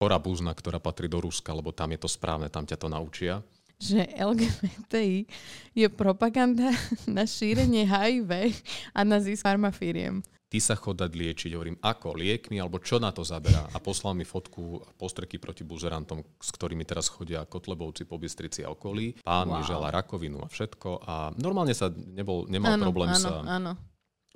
Hora Buzna, ktorá patrí do Ruska, lebo tam je to správne, tam ťa to naučia že LGBTI je propaganda na šírenie HIV a na zisk farmafíriem. Ty sa chod dať liečiť, hovorím, ako, liekmi, alebo čo na to zaberá. A poslal mi fotku postreky proti buzerantom, s ktorými teraz chodia Kotlebovci po Bystrici a okolí. Pán wow. mi žala rakovinu a všetko. A normálne sa nebol, nemal ano, problém ano, sa ano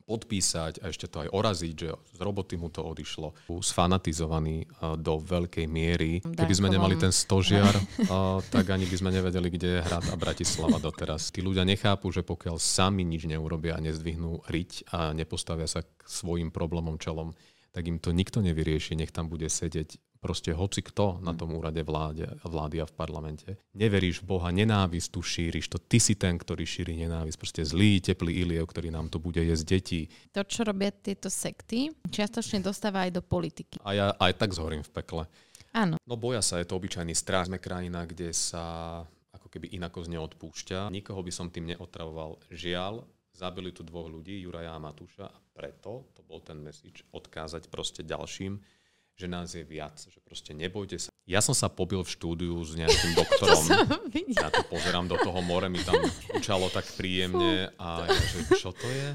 podpísať a ešte to aj oraziť, že z roboty mu to odišlo. Sfanatizovaný do veľkej miery. Keby sme nemali ten stožiar, tak ani by sme nevedeli, kde je hrad a Bratislava doteraz. Tí ľudia nechápu, že pokiaľ sami nič neurobia a nezdvihnú riť a nepostavia sa k svojim problémom čelom, tak im to nikto nevyrieši, nech tam bude sedieť proste hoci kto na tom úrade vláde, vlády a v parlamente. Neveríš v Boha, nenávisť tu šíriš, to ty si ten, ktorý šíri nenávisť. Proste zlý, teplý Iliev, ktorý nám tu bude jesť detí. To, čo robia tieto sekty, čiastočne dostáva aj do politiky. A ja aj tak zhorím v pekle. Áno. No boja sa, je to obyčajný strach. Sme krajina, kde sa ako keby inako neodpúšťa. Nikoho by som tým neotravoval. Žiaľ, zabili tu dvoch ľudí, Juraja a Matúša, a preto to bol ten message odkázať proste ďalším, že nás je viac, že proste nebojte sa. Ja som sa pobil v štúdiu s nejakým doktorom. ja to pozerám do toho more, mi tam učalo tak príjemne a ja, že čo to je?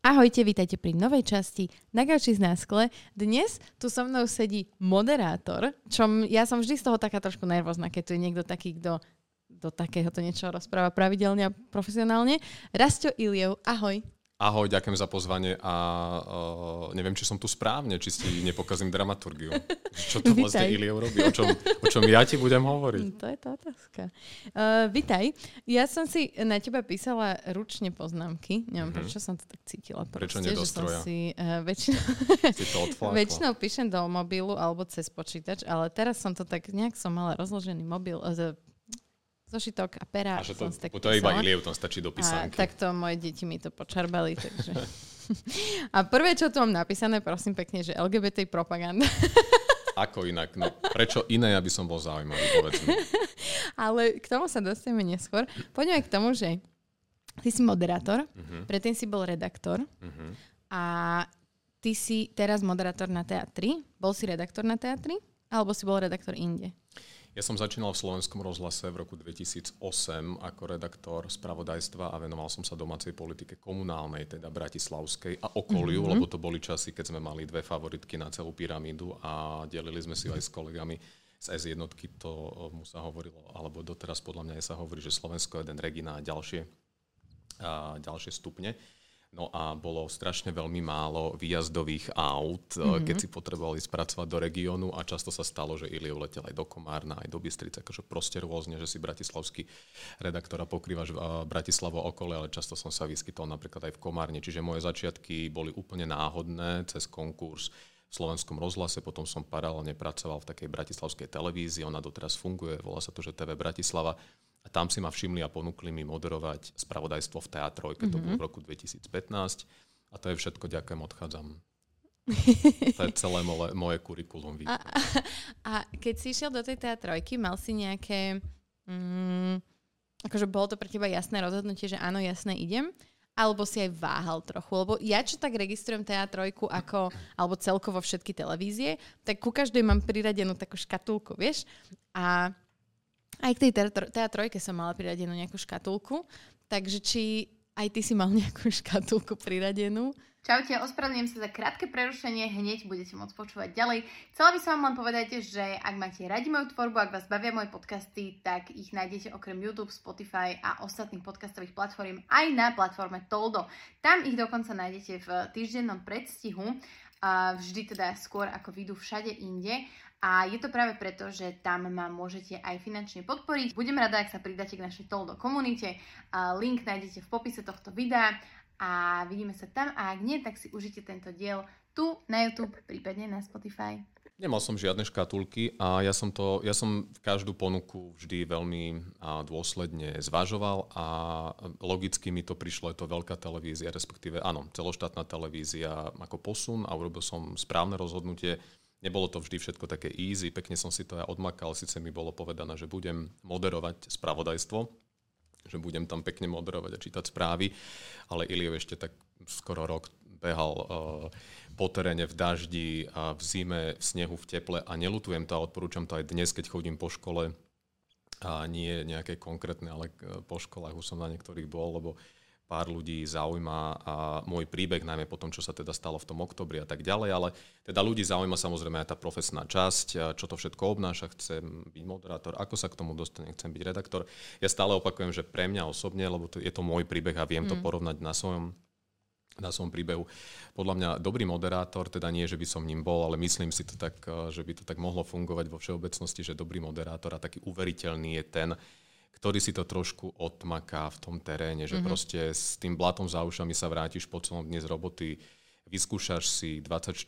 Ahojte, vítajte pri novej časti Na gauči z náskle. Dnes tu so mnou sedí moderátor, čo ja som vždy z toho taká trošku nervózna, keď tu je niekto taký, kto do takéhoto niečo rozpráva pravidelne a profesionálne. Rastio Iliev, ahoj. Ahoj, ďakujem za pozvanie a uh, neviem, či som tu správne, či si nepokazím dramaturgiu. Čo to vlastne Iliev robí? O čom, o čom ja ti budem hovoriť? To je tá otázka. Uh, vitaj. Ja som si na teba písala ručne poznámky. Neviem, mm-hmm. prečo som to tak cítila. Proste, prečo nedostroja? Si, uh, väčšinou, si to väčšinou píšem do mobilu alebo cez počítač, ale teraz som to tak, nejak som mala rozložený mobil, uh, zošitok a pera. A že to, to je iba Iliev, tam stačí do písanky. A takto moje deti mi to počarbali, takže... a prvé, čo tu mám napísané, prosím pekne, že LGBT propaganda. Ako inak? No, prečo iné, aby som bol zaujímavý, povedz mi. Ale k tomu sa dostaneme neskôr. Poďme k tomu, že ty si moderátor, uh-huh. predtým si bol redaktor uh-huh. a ty si teraz moderátor na teatri. Bol si redaktor na teatri? Alebo si bol redaktor inde? Ja som začínal v slovenskom rozhlase v roku 2008 ako redaktor spravodajstva a venoval som sa domácej politike komunálnej, teda bratislavskej a okoliu, mm-hmm. lebo to boli časy, keď sme mali dve favoritky na celú pyramídu a delili sme si aj s kolegami z S jednotky, to mu sa hovorilo, alebo doteraz podľa mňa sa hovorí, že Slovensko je jeden Regina a ďalšie, a ďalšie stupne. No a bolo strašne veľmi málo výjazdových aut, mm-hmm. keď si potrebovali spracovať do regiónu a často sa stalo, že Iliev letel aj do Komárna, aj do Bystrice, akože proste rôzne, že si bratislavský redaktora pokrývaš Bratislavo okole, ale často som sa vyskytol napríklad aj v Komárne, čiže moje začiatky boli úplne náhodné cez konkurs v slovenskom rozhlase, potom som paralelne pracoval v takej bratislavskej televízii, ona doteraz funguje, volá sa to, že TV Bratislava a tam si ma všimli a ponúkli mi moderovať spravodajstvo v Teatrojke, mm-hmm. to bolo v mhm. roku 2015. A to je všetko, ďakujem, odchádzam. to je celé moje, moje kurikulum. A, a keď si išiel do tej teatrojky, mal si nejaké... Mm, akože bolo to pre teba jasné rozhodnutie, že áno, jasné, idem? Alebo si aj váhal trochu? Lebo ja, čo tak registrujem teatrojku ako, alebo celkovo všetky televízie, tak ku každej mám priradenú takú škatulku, vieš? A aj k tej teatrojke som mala priradenú nejakú škatulku, takže či aj ty si mal nejakú škatulku priradenú? Čaute, ospravedlňujem sa za krátke prerušenie, hneď budete môcť počúvať ďalej. Chcela by som vám len povedať, že ak máte radi moju tvorbu, ak vás bavia moje podcasty, tak ich nájdete okrem YouTube, Spotify a ostatných podcastových platform aj na platforme Toldo. Tam ich dokonca nájdete v týždennom predstihu, vždy teda skôr ako vidú všade inde. A je to práve preto, že tam ma môžete aj finančne podporiť. Budem rada, ak sa pridáte k našej Toldo komunite. Link nájdete v popise tohto videa a vidíme sa tam. A ak nie, tak si užite tento diel tu na YouTube, prípadne na Spotify. Nemal som žiadne škatulky a ja som, to, ja som každú ponuku vždy veľmi dôsledne zvažoval a logicky mi to prišlo, je to veľká televízia, respektíve áno, celoštátna televízia ako posun a urobil som správne rozhodnutie Nebolo to vždy všetko také easy, pekne som si to ja odmakal, síce mi bolo povedané, že budem moderovať spravodajstvo, že budem tam pekne moderovať a čítať správy, ale Iliev ešte tak skoro rok behal uh, po teréne v daždi a v zime, v snehu, v teple a nelutujem to a odporúčam to aj dnes, keď chodím po škole a nie nejaké konkrétne, ale po školách už som na niektorých bol, lebo pár ľudí zaujíma a môj príbeh, najmä po tom, čo sa teda stalo v tom oktobri a tak ďalej, ale teda ľudí zaujíma samozrejme aj tá profesná časť, čo to všetko obnáša, chcem byť moderátor, ako sa k tomu dostane, chcem byť redaktor. Ja stále opakujem, že pre mňa osobne, lebo to, je to môj príbeh a viem mm. to porovnať na svojom na svojom príbehu. Podľa mňa dobrý moderátor, teda nie, že by som ním bol, ale myslím si to tak, že by to tak mohlo fungovať vo všeobecnosti, že dobrý moderátor a taký uveriteľný je ten, ktorý si to trošku odmaká v tom teréne, že mm-hmm. proste s tým blatom za ušami sa vrátiš po celom dne z roboty, vyskúšaš si 24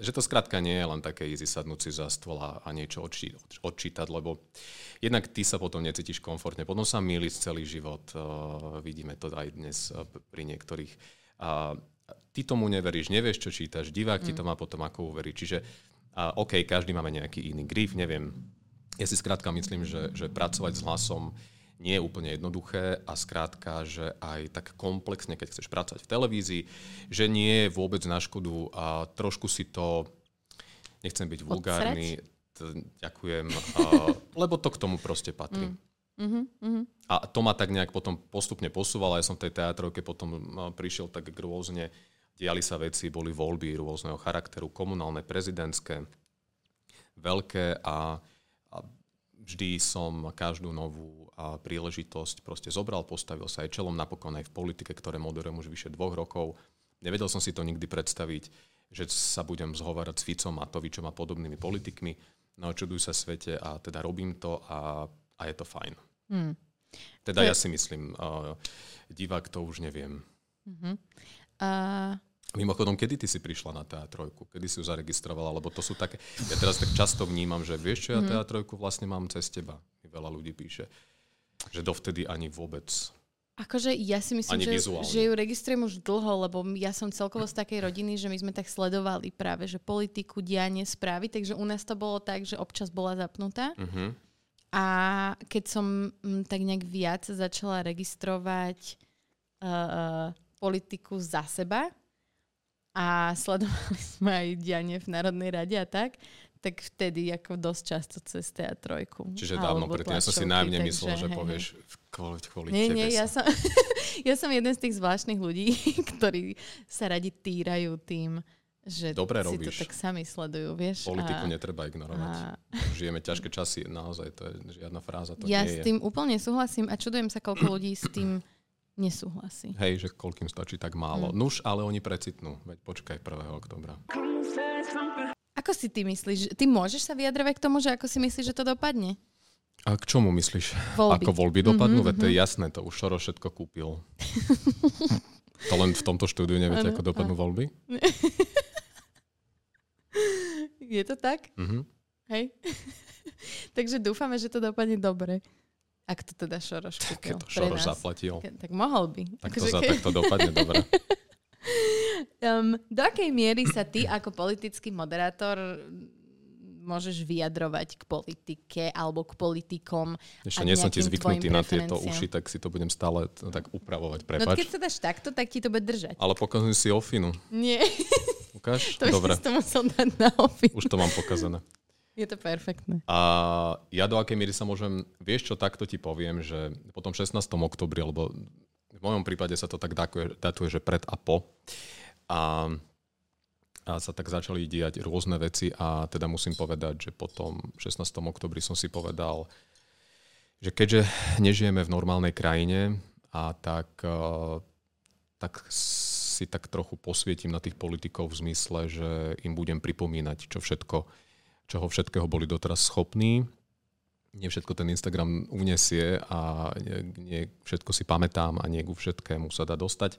že to skrátka nie je len také easy sadnúť si za stôl a, niečo odčí, odčítať, lebo jednak ty sa potom necítiš komfortne, potom sa míliš celý život, uh, vidíme to aj dnes uh, pri niektorých. Uh, ty tomu neveríš, nevieš, čo čítaš, divák mm. ti to má potom ako uveriť. Čiže uh, OK, každý máme nejaký iný grif, neviem, ja si skrátka myslím, že, že pracovať s hlasom nie je úplne jednoduché a skrátka, že aj tak komplexne, keď chceš pracovať v televízii, že nie je vôbec na škodu a trošku si to, nechcem byť vulgárny, t- ďakujem, a, lebo to k tomu proste patrí. Mm. Mm-hmm, A to ma tak nejak potom postupne posúvalo. Ja som v tej teatrovke potom prišiel tak rôzne, diali sa veci, boli voľby rôzneho charakteru, komunálne, prezidentské, veľké a a vždy som každú novú a príležitosť proste zobral, postavil sa aj čelom, napokon aj v politike, ktoré moderujem už vyše dvoch rokov. Nevedel som si to nikdy predstaviť, že sa budem zhovárať s Ficom, Matovičom a podobnými politikmi. No čuduj sa svete a teda robím to a, a je to fajn. Hmm. Teda to ja je... si myslím, uh, divák to už neviem. Uh-huh. Uh, Mimochodom, kedy ty si prišla na teatrojku? Kedy si ju zaregistrovala? Lebo to sú také... Ja teraz tak často vnímam, že vieš čo, ja mhm. teatrojku vlastne mám cez teba. Mi veľa ľudí píše. Že dovtedy ani vôbec. Akože ja si myslím, že, že ju registrujem už dlho, lebo ja som celkovo z takej rodiny, že my sme tak sledovali práve, že politiku, dianie, správy, takže u nás to bolo tak, že občas bola zapnutá. Uh-huh. A keď som m, tak nejak viac začala registrovať uh, politiku za seba, a sledovali sme aj dianie v Národnej rade a tak, tak vtedy ako dosť často cez teatrojku. Čiže dávno predtým, ja som si najmä myslel, že hej, povieš kvôli, kvôli nie, tebe. Nie, ja som, ja som jeden z tých zvláštnych ľudí, ktorí sa radi týrajú tým, že Dobre si robíš. to tak sami sledujú, vieš. Politiku a, netreba ignorovať. A... Žijeme ťažké časy, naozaj, to je žiadna fráza. To ja nie s tým je. úplne súhlasím a čudujem sa, koľko ľudí s tým nesúhlasí. Hej, že koľkým stačí tak málo. Mm. Nuž, ale oni precitnú. Veď počkaj 1. oktobra. Ako si ty myslíš? Ty môžeš sa vyjadrovať k tomu, že ako si myslíš, že to dopadne? A k čomu myslíš? Voľby. Ako voľby dopadnú? Mm-hmm, Veď to je mhm. jasné, to už Šoro všetko kúpil. to len v tomto štúdiu neviete, ano, ako dopadnú ano. voľby? je to tak? Mm-hmm. Hej? Takže dúfame, že to dopadne dobre. Ak to teda Šoroš kúpil. Keď to Šoroš zaplatil. Tak mohol by. Tak to, za, tak to dopadne dobre. um, do akej miery sa ty ako politický moderátor môžeš vyjadrovať k politike alebo k politikom. Ešte nie som ti zvyknutý na tieto uši, tak si to budem stále tak upravovať. Prepač. No keď sa dáš takto, tak ti to bude držať. Ale pokazujem si ofinu. Nie. Ukáž? To Dobre. to musel dať na ofinu. Už to mám pokazané. Je to perfektné. A ja do akej miery sa môžem, vieš čo, takto ti poviem, že po tom 16. oktobri, lebo v mojom prípade sa to tak datuje, že pred a po. A, a sa tak začali diať rôzne veci a teda musím povedať, že po tom 16. oktobri som si povedal, že keďže nežijeme v normálnej krajine a tak, tak si tak trochu posvietím na tých politikov v zmysle, že im budem pripomínať, čo všetko čoho všetkého boli doteraz schopní. Nie všetko ten Instagram unesie a nie, všetko si pamätám a nie ku všetkému sa dá dostať.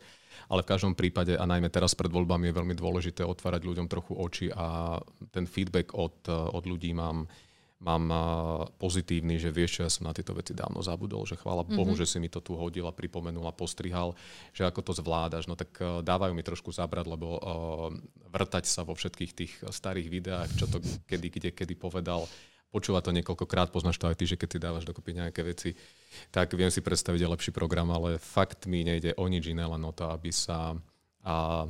Ale v každom prípade, a najmä teraz pred voľbami je veľmi dôležité otvárať ľuďom trochu oči a ten feedback od, od ľudí mám, mám pozitívny, že vieš, že ja som na tieto veci dávno zabudol, že chvála mm-hmm. Bohu, že si mi to tu hodil a pripomenul a postrihal, že ako to zvládaš. No tak uh, dávajú mi trošku zabrať, lebo uh, vrtať sa vo všetkých tých starých videách, čo to kedy, kde, kedy povedal, počúva to niekoľkokrát, poznáš to aj ty, že keď si dávaš dokopy nejaké veci, tak viem si predstaviť lepší program, ale fakt mi nejde o nič iné, len o to, aby sa a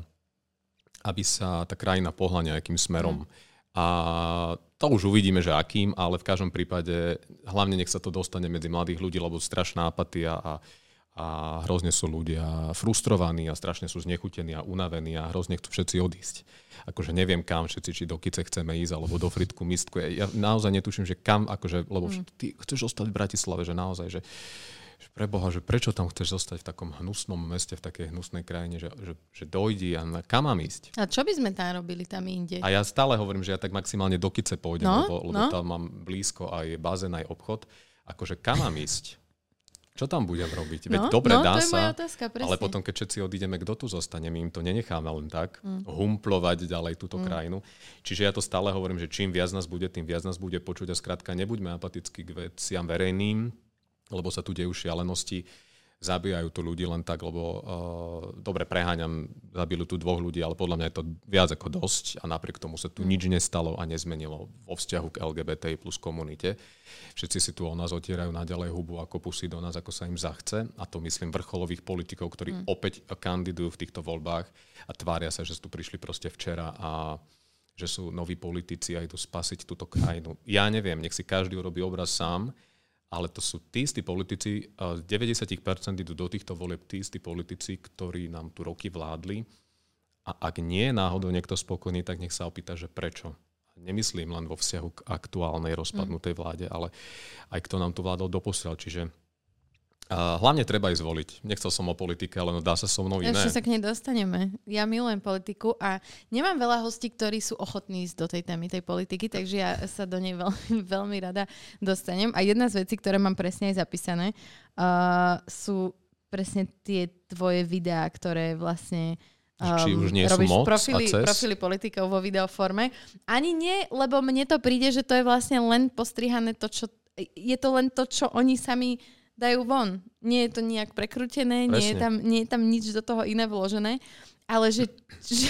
aby sa tá krajina pohla nejakým smerom. Mm. A to už uvidíme, že akým, ale v každom prípade hlavne nech sa to dostane medzi mladých ľudí, lebo strašná apatia a, a hrozne sú ľudia frustrovaní a strašne sú znechutení a unavení a hrozne chcú všetci odísť. Akože neviem kam všetci, či do Kice chceme ísť, alebo do Fritku, Mistku. Ja naozaj netuším, že kam, akože, lebo mm. ty chceš ostať v Bratislave, že naozaj, že že preboha, že prečo tam chceš zostať v takom hnusnom meste, v takej hnusnej krajine, že, že, že dojdi a na, kam mám ísť? A čo by sme tam robili tam inde? A ja stále hovorím, že ja tak maximálne do Kice pôjdem, no, lebo, lebo no. tam mám blízko aj bazén, aj obchod. Akože kam mám ísť? Čo tam budem robiť? Veď no, dobre, no, dá to je sa, otázka, ale potom, keď všetci odídeme, kto tu zostane? My im to nenecháme len tak, mm. humplovať ďalej túto mm. krajinu. Čiže ja to stále hovorím, že čím viac nás bude, tým viac nás bude počuť a skrátka nebuďme apatickí k veciam verejným, lebo sa tu dejú šialenosti zabíjajú tu ľudí len tak, lebo uh, dobre preháňam, zabili tu dvoch ľudí, ale podľa mňa je to viac ako dosť a napriek tomu sa tu mm. nič nestalo a nezmenilo vo vzťahu k LGBT plus komunite. Všetci si tu o nás otierajú naďalej hubu ako pusy do nás, ako sa im zachce a to myslím vrcholových politikov, ktorí mm. opäť kandidujú v týchto voľbách a tvária sa, že tu prišli proste včera a že sú noví politici a idú spasiť túto krajinu. Ja neviem, nech si každý urobí obraz sám, ale to sú tí istí politici, z 90% idú do týchto volieb tí istí politici, ktorí nám tu roky vládli. A ak nie je náhodou niekto spokojný, tak nech sa opýta, že prečo. Nemyslím len vo vzťahu k aktuálnej rozpadnutej vláde, ale aj kto nám tu vládol doposiaľ. Čiže a hlavne treba ísť voliť. Nechcel som o politike, ale no dá sa so mnou iné. Ešte sa k nej dostaneme. Ja milujem politiku a nemám veľa hostí, ktorí sú ochotní ísť do tej témy, tej politiky, takže ja sa do nej veľmi, veľmi rada dostanem. A jedna z vecí, ktoré mám presne aj zapísané, uh, sú presne tie tvoje videá, ktoré vlastne um, či už nie robíš sú moc profily, a cez? profily politikov vo videoforme. Ani nie, lebo mne to príde, že to je vlastne len postrihané to, čo... Je to len to, čo oni sami dajú von. Nie je to nejak prekrútené, nie je, tam, nie je tam nič do toho iné vložené, ale že, že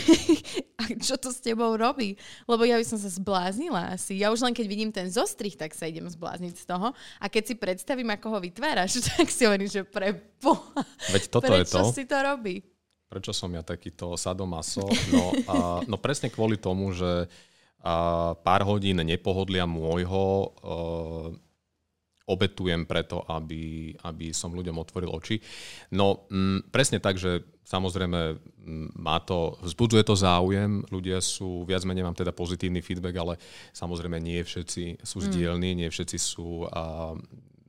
čo to s tebou robí? Lebo ja by som sa zbláznila asi. Ja už len keď vidím ten zostrih, tak sa idem zblázniť z toho. A keď si predstavím, ako ho vytváraš, tak si hovorím, že pre Veď toto Prečo je to. si to robí? Prečo som ja takýto sadomaso? No, a, no presne kvôli tomu, že a pár hodín nepohodlia môjho obetujem preto, aby, aby som ľuďom otvoril oči. No m, mm, presne tak, že samozrejme mm, má to, vzbudzuje to záujem, ľudia sú, viac menej mám teda pozitívny feedback, ale samozrejme nie všetci sú zdielní, mm. nie všetci sú a,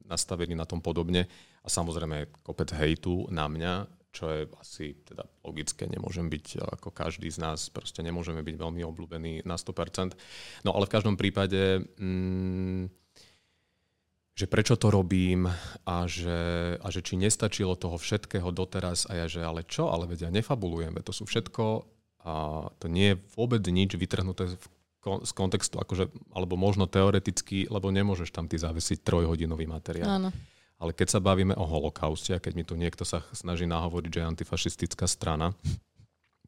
nastavení na tom podobne a samozrejme kopec hejtu na mňa, čo je asi teda logické, nemôžem byť ako každý z nás, proste nemôžeme byť veľmi obľúbení na 100%. No ale v každom prípade... Mm, že prečo to robím a že, a že či nestačilo toho všetkého doteraz a ja, že ale čo, ale vedia, nefabulujem, to sú všetko a to nie je vôbec nič vytrhnuté v, z kontextu, akože, alebo možno teoreticky, lebo nemôžeš tam ty zavesiť trojhodinový materiál. Áno. Ale keď sa bavíme o holokauste a keď mi tu niekto sa snaží nahovoriť, že je antifašistická strana,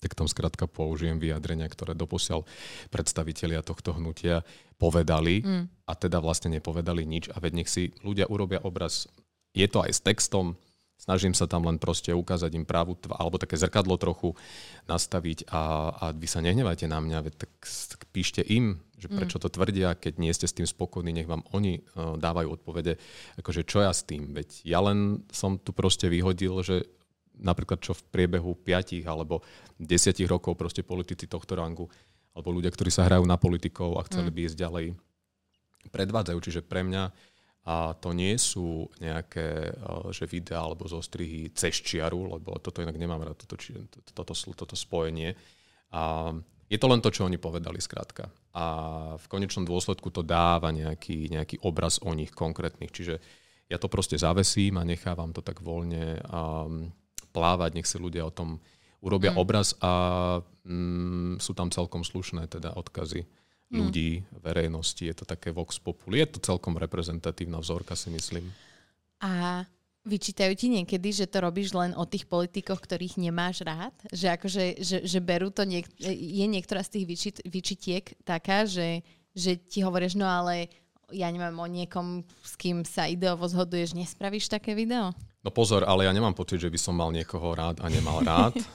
tak tam skrátka použijem vyjadrenia, ktoré doposiaľ predstavitelia tohto hnutia povedali mm. a teda vlastne nepovedali nič a veď nech si ľudia urobia obraz. Je to aj s textom, snažím sa tam len proste ukázať im právu alebo také zrkadlo trochu nastaviť a, a vy sa nehnevajte na mňa, veď tak, tak píšte im, že mm. prečo to tvrdia, keď nie ste s tým spokojní, nech vám oni uh, dávajú odpovede, akože čo ja s tým, veď ja len som tu proste vyhodil, že napríklad čo v priebehu 5 alebo 10 rokov proste politici tohto rangu alebo ľudia, ktorí sa hrajú na politikov a chceli mm. by ísť ďalej, predvádzajú. Čiže pre mňa a to nie sú nejaké že videá alebo zostrihy cez čiaru, lebo toto inak nemám rád, toto, toto, toto, spojenie. A je to len to, čo oni povedali skrátka. A v konečnom dôsledku to dáva nejaký, nejaký obraz o nich konkrétnych. Čiže ja to proste zavesím a nechávam to tak voľne. A, plávať, nech si ľudia o tom urobia mm. obraz a mm, sú tam celkom slušné teda odkazy mm. ľudí, verejnosti, je to také vox populi. Je to celkom reprezentatívna vzorka, si myslím. A Vyčítajú ti niekedy, že to robíš len o tých politikoch, ktorých nemáš rád? Že akože, že, že berú to, niek- je niektorá z tých vyčit- vyčitiek taká, že, že ti hovoríš, no ale ja neviem, o niekom, s kým sa ideovo zhoduješ, nespravíš také video? No pozor, ale ja nemám pocit, že by som mal niekoho rád a nemal rád.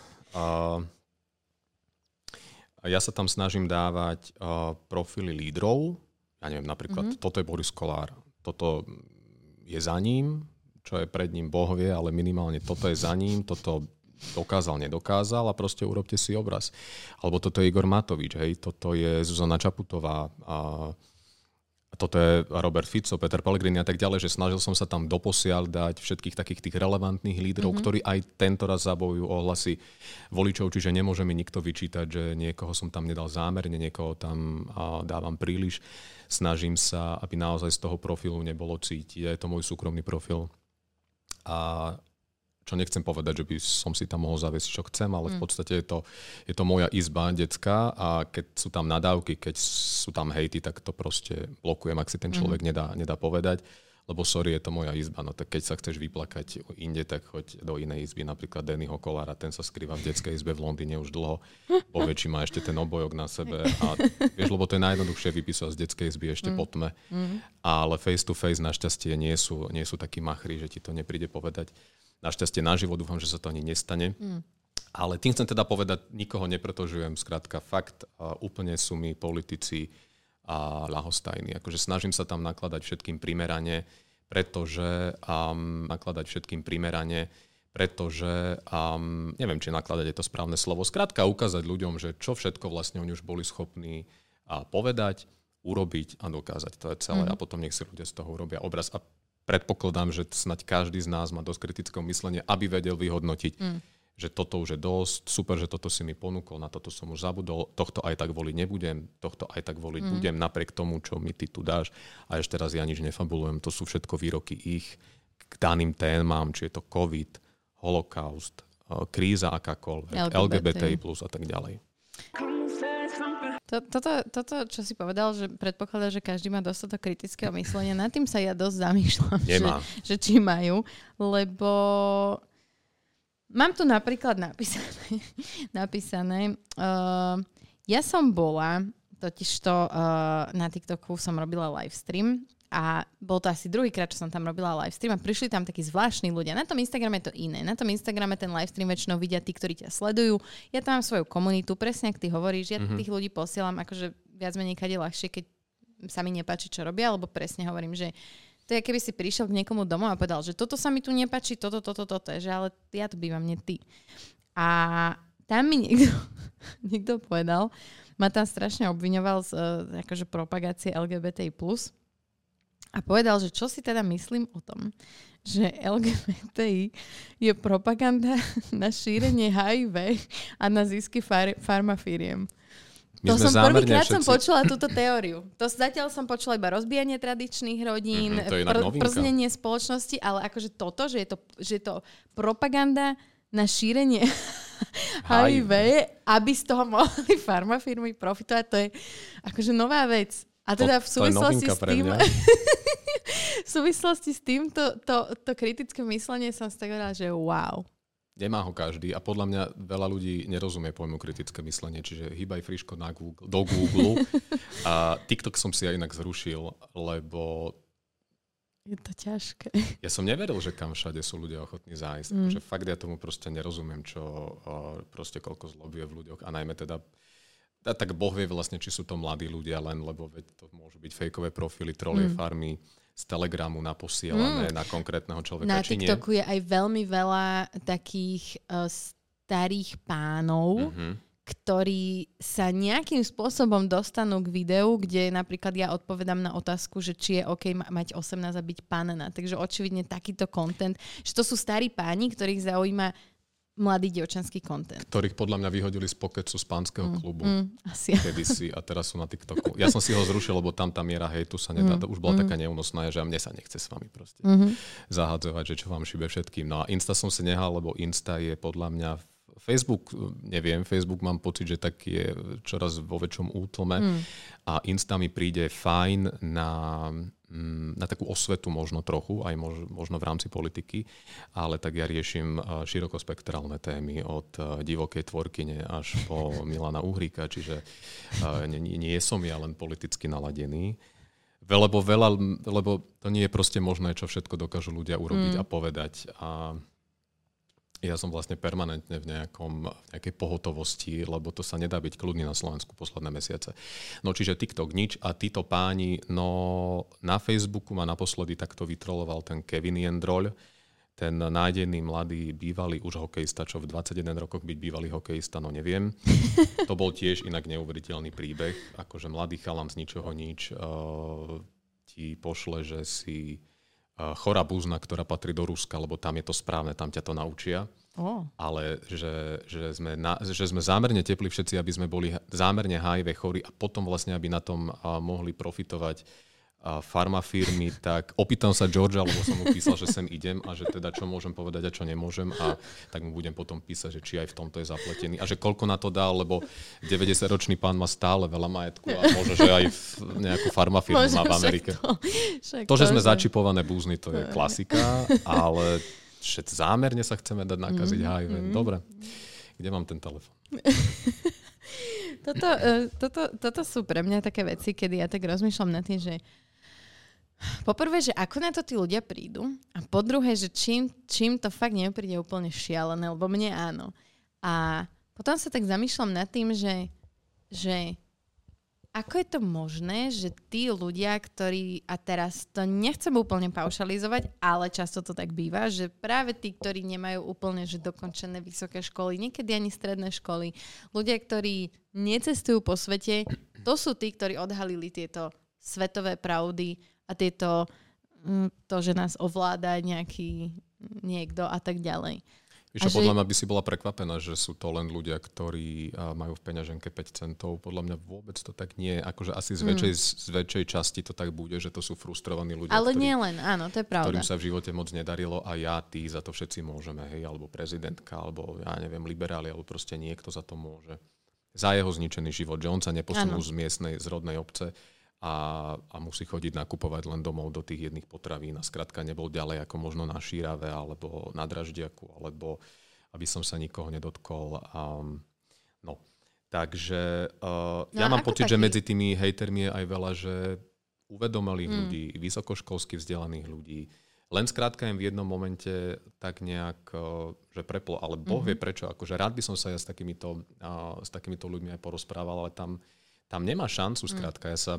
a ja sa tam snažím dávať uh, profily lídrov. Ja neviem, napríklad, mm-hmm. toto je Boris Kolár, toto je za ním, čo je pred ním Boh vie, ale minimálne toto je za ním, toto dokázal, nedokázal a proste urobte si obraz. Alebo toto je Igor Matovič, hej, toto je Zuzana Čaputová, a toto je Robert Fico, Peter Pellegrini a tak ďalej, že snažil som sa tam doposiaľ dať všetkých takých tých relevantných lídrov, mm-hmm. ktorí aj tento raz zabojujú o hlasy voličov, čiže nemôže mi nikto vyčítať, že niekoho som tam nedal zámerne, niekoho tam dávam príliš. Snažím sa, aby naozaj z toho profilu nebolo cítiť. Je to môj súkromný profil. A čo nechcem povedať, že by som si tam mohol zaviesť, čo chcem, ale v mm. podstate je to, je to moja izba detská a keď sú tam nadávky, keď sú tam hejty, tak to proste blokujem, ak si ten človek mm. nedá, nedá povedať lebo sorry, je to moja izba, no tak keď sa chceš vyplakať inde, tak choď do inej izby, napríklad Dannyho Kolára, ten sa skrýva v detskej izbe v Londýne už dlho, po väčší má ešte ten obojok na sebe a vieš, lebo to je najjednoduchšie vypísať z detskej izby ešte mm. po tme, mm. ale face to face našťastie nie sú, nie sú takí machri, že ti to nepríde povedať. Našťastie naživo dúfam, že sa to ani nestane. Mm. Ale tým chcem teda povedať, nikoho nepretožujem, skrátka fakt, úplne sú mi politici a ľahostajný. Akože snažím sa tam nakladať všetkým primerane, pretože um, nakladať všetkým primerane, pretože um, neviem, či nakladať je to správne slovo. Skrátka ukázať ľuďom, že čo všetko vlastne oni už boli schopní a povedať, urobiť a dokázať. To je celé. Mm. A potom nech si ľudia z toho urobia obraz. A predpokladám, že snať každý z nás má dosť kritického myslenia, aby vedel vyhodnotiť, mm že toto už je dosť, super, že toto si mi ponúkol, na toto som už zabudol, tohto aj tak voliť nebudem, tohto aj tak voliť mm. budem, napriek tomu, čo mi ty tu dáš. A ešte raz ja nič nefabulujem, to sú všetko výroky ich k daným témam, či je to COVID, holokaust, eh, kríza akákoľvek, LGBT, LGBTI plus a tak ďalej. Toto, toto, čo si povedal, že predpokladá, že každý má dostatok kritického myslenia, nad tým sa ja dosť zamýšľam, že, že či majú, lebo Mám tu napríklad napísané, napísané uh, ja som bola, totižto uh, na TikToku som robila livestream a bol to asi druhýkrát, čo som tam robila livestream a prišli tam takí zvláštni ľudia. Na tom Instagrame je to iné. Na tom Instagrame ten livestream väčšinou vidia tí, ktorí ťa sledujú. Ja tam mám svoju komunitu, presne ako ty hovoríš. Ja mm-hmm. tých ľudí posielam akože viac menej kade ľahšie, keď sa mi nepáči, čo robia, alebo presne hovorím, že to je, keby si prišiel k niekomu domov a povedal, že toto sa mi tu nepáči, toto, toto, toto, že ale ja tu bývam, nie ty. A tam mi niekto, niekto povedal, ma tam strašne obviňoval z uh, akože propagácie LGBTI+. A povedal, že čo si teda myslím o tom, že LGBTI je propaganda na šírenie HIV a na zisky far- farmafíriem. My to som prvýkrát som počula túto teóriu. To zatiaľ som počula iba rozbijanie tradičných rodín, mm-hmm, pr- prznenie spoločnosti, ale akože toto, že je to, že je to propaganda na šírenie HIV, aby z toho mohli farmafirmy profitovať, to je akože nová vec. A teda v súvislosti s tým... v súvislosti s tým to, to, kritické myslenie som si tak že wow. Nemá ho každý a podľa mňa veľa ľudí nerozumie pojmu kritické myslenie, čiže hýbaj friško na Google, do Google. a TikTok som si aj inak zrušil, lebo je to ťažké. Ja som neveril, že kam všade sú ľudia ochotní zájsť. Mm. Že fakt ja tomu proste nerozumiem, čo proste koľko zlobuje v ľuďoch. A najmä teda a tak Boh vie vlastne, či sú to mladí ľudia len, lebo veď to môžu byť fejkové profily, trolie mm. farmy, z Telegramu naposielané mm. na konkrétneho človeka, Na či TikToku nie? je aj veľmi veľa takých uh, starých pánov, mm-hmm. ktorí sa nejakým spôsobom dostanú k videu, kde napríklad ja odpovedám na otázku, že či je OK mať 18 a byť panna. Takže očividne takýto content, že to sú starí páni, ktorých zaujíma mladý dievčanský kontent. Ktorých podľa mňa vyhodili z pokecu z pánskeho mm, klubu. Mm, asi. Kedysi a teraz sú na TikToku. Ja som si ho zrušil, lebo tam tá miera hejtu sa nedá. Mm, už bola mm. taká neúnosná, že mne sa nechce s vami proste mm-hmm. zahadzovať, že čo vám šibe všetkým. No a Insta som si nehal, lebo Insta je podľa mňa Facebook, neviem, Facebook mám pocit, že tak je čoraz vo väčšom útlme mm. a Insta mi príde fajn na Mm, na takú osvetu možno trochu, aj možno v rámci politiky, ale tak ja riešim eh, širokospektrálne témy od eh, divokej tvorkyne až po Milana Uhríka, čiže eh, nie, nie som ja len politicky naladený. Lebo, veľa, lebo to nie je proste možné, čo všetko dokážu ľudia urobiť mm. a povedať. A Ja som vlastne permanentne v, nejakom, v nejakej pohotovosti, lebo to sa nedá byť kľudný na Slovensku posledné mesiace. No čiže TikTok nič a títo páni, no na Facebooku ma naposledy takto vytroloval ten Kevin Jendroľ, ten nájdený mladý bývalý už hokejista, čo v 21 rokoch byť bývalý hokejista, no neviem. To bol tiež inak neuveriteľný príbeh, akože mladý chalam z ničoho nič uh, ti pošle, že si chorá búzna, ktorá patrí do Ruska, lebo tam je to správne, tam ťa to naučia. Oh. Ale že, že, sme na, že sme zámerne tepli všetci, aby sme boli zámerne HIV chorí a potom vlastne, aby na tom mohli profitovať farmafirmy, tak opýtam sa Georgia, lebo som mu písal, že sem idem a že teda čo môžem povedať a čo nemôžem a tak mu budem potom písať, že či aj v tomto je zapletený a že koľko na to dal, lebo 90-ročný pán má stále veľa majetku a možno, že aj nejakú farmafirmu má v Amerike. To, to, že sme začipované búzny, to je klasika, ale že zámerne sa chceme dať nakaziť mm, HIV. Mm. Dobre. Kde mám ten telefon? toto, uh, toto, toto sú pre mňa také veci, kedy ja tak rozmýšľam nad tým, že Poprvé, že ako na to tí ľudia prídu a po druhé, že čím, čím to fakt nepríde úplne šialené, lebo mne áno. A potom sa tak zamýšľam nad tým, že, že ako je to možné, že tí ľudia, ktorí, a teraz to nechcem úplne paušalizovať, ale často to tak býva, že práve tí, ktorí nemajú úplne že dokončené vysoké školy, niekedy ani stredné školy, ľudia, ktorí necestujú po svete, to sú tí, ktorí odhalili tieto svetové pravdy a tieto, mm, to, že nás ovláda nejaký niekto a tak ďalej. Víš, že... podľa mňa by si bola prekvapená, že sú to len ľudia, ktorí majú v peňaženke 5 centov. Podľa mňa vôbec to tak nie je. Akože asi z väčšej, mm. z väčšej časti to tak bude, že to sú frustrovaní ľudia, Ale ktorí, nie len, áno, to je pravda. Ktorým sa v živote moc nedarilo a ja, ty, za to všetci môžeme, hej, alebo prezidentka, alebo ja neviem, liberáli, alebo proste niekto za to môže. Za jeho zničený život, že on sa neposunul z miestnej, z rodnej obce a, a musí chodiť nakupovať len domov do tých jedných potravín a skrátka nebol ďalej ako možno na Šírave alebo na Draždiaku, alebo aby som sa nikoho nedotkol. Um, no, takže uh, no ja mám pocit, taký... že medzi tými hejtermi je aj veľa, že uvedomelých hmm. ľudí, vysokoškolsky vzdelaných ľudí, len skrátka im v jednom momente tak nejak, uh, že preplo, ale Boh mm-hmm. vie prečo. Akože rád by som sa ja s takýmito, uh, s takýmito ľuďmi aj porozprával, ale tam, tam nemá šancu mm. skrátka. Ja sa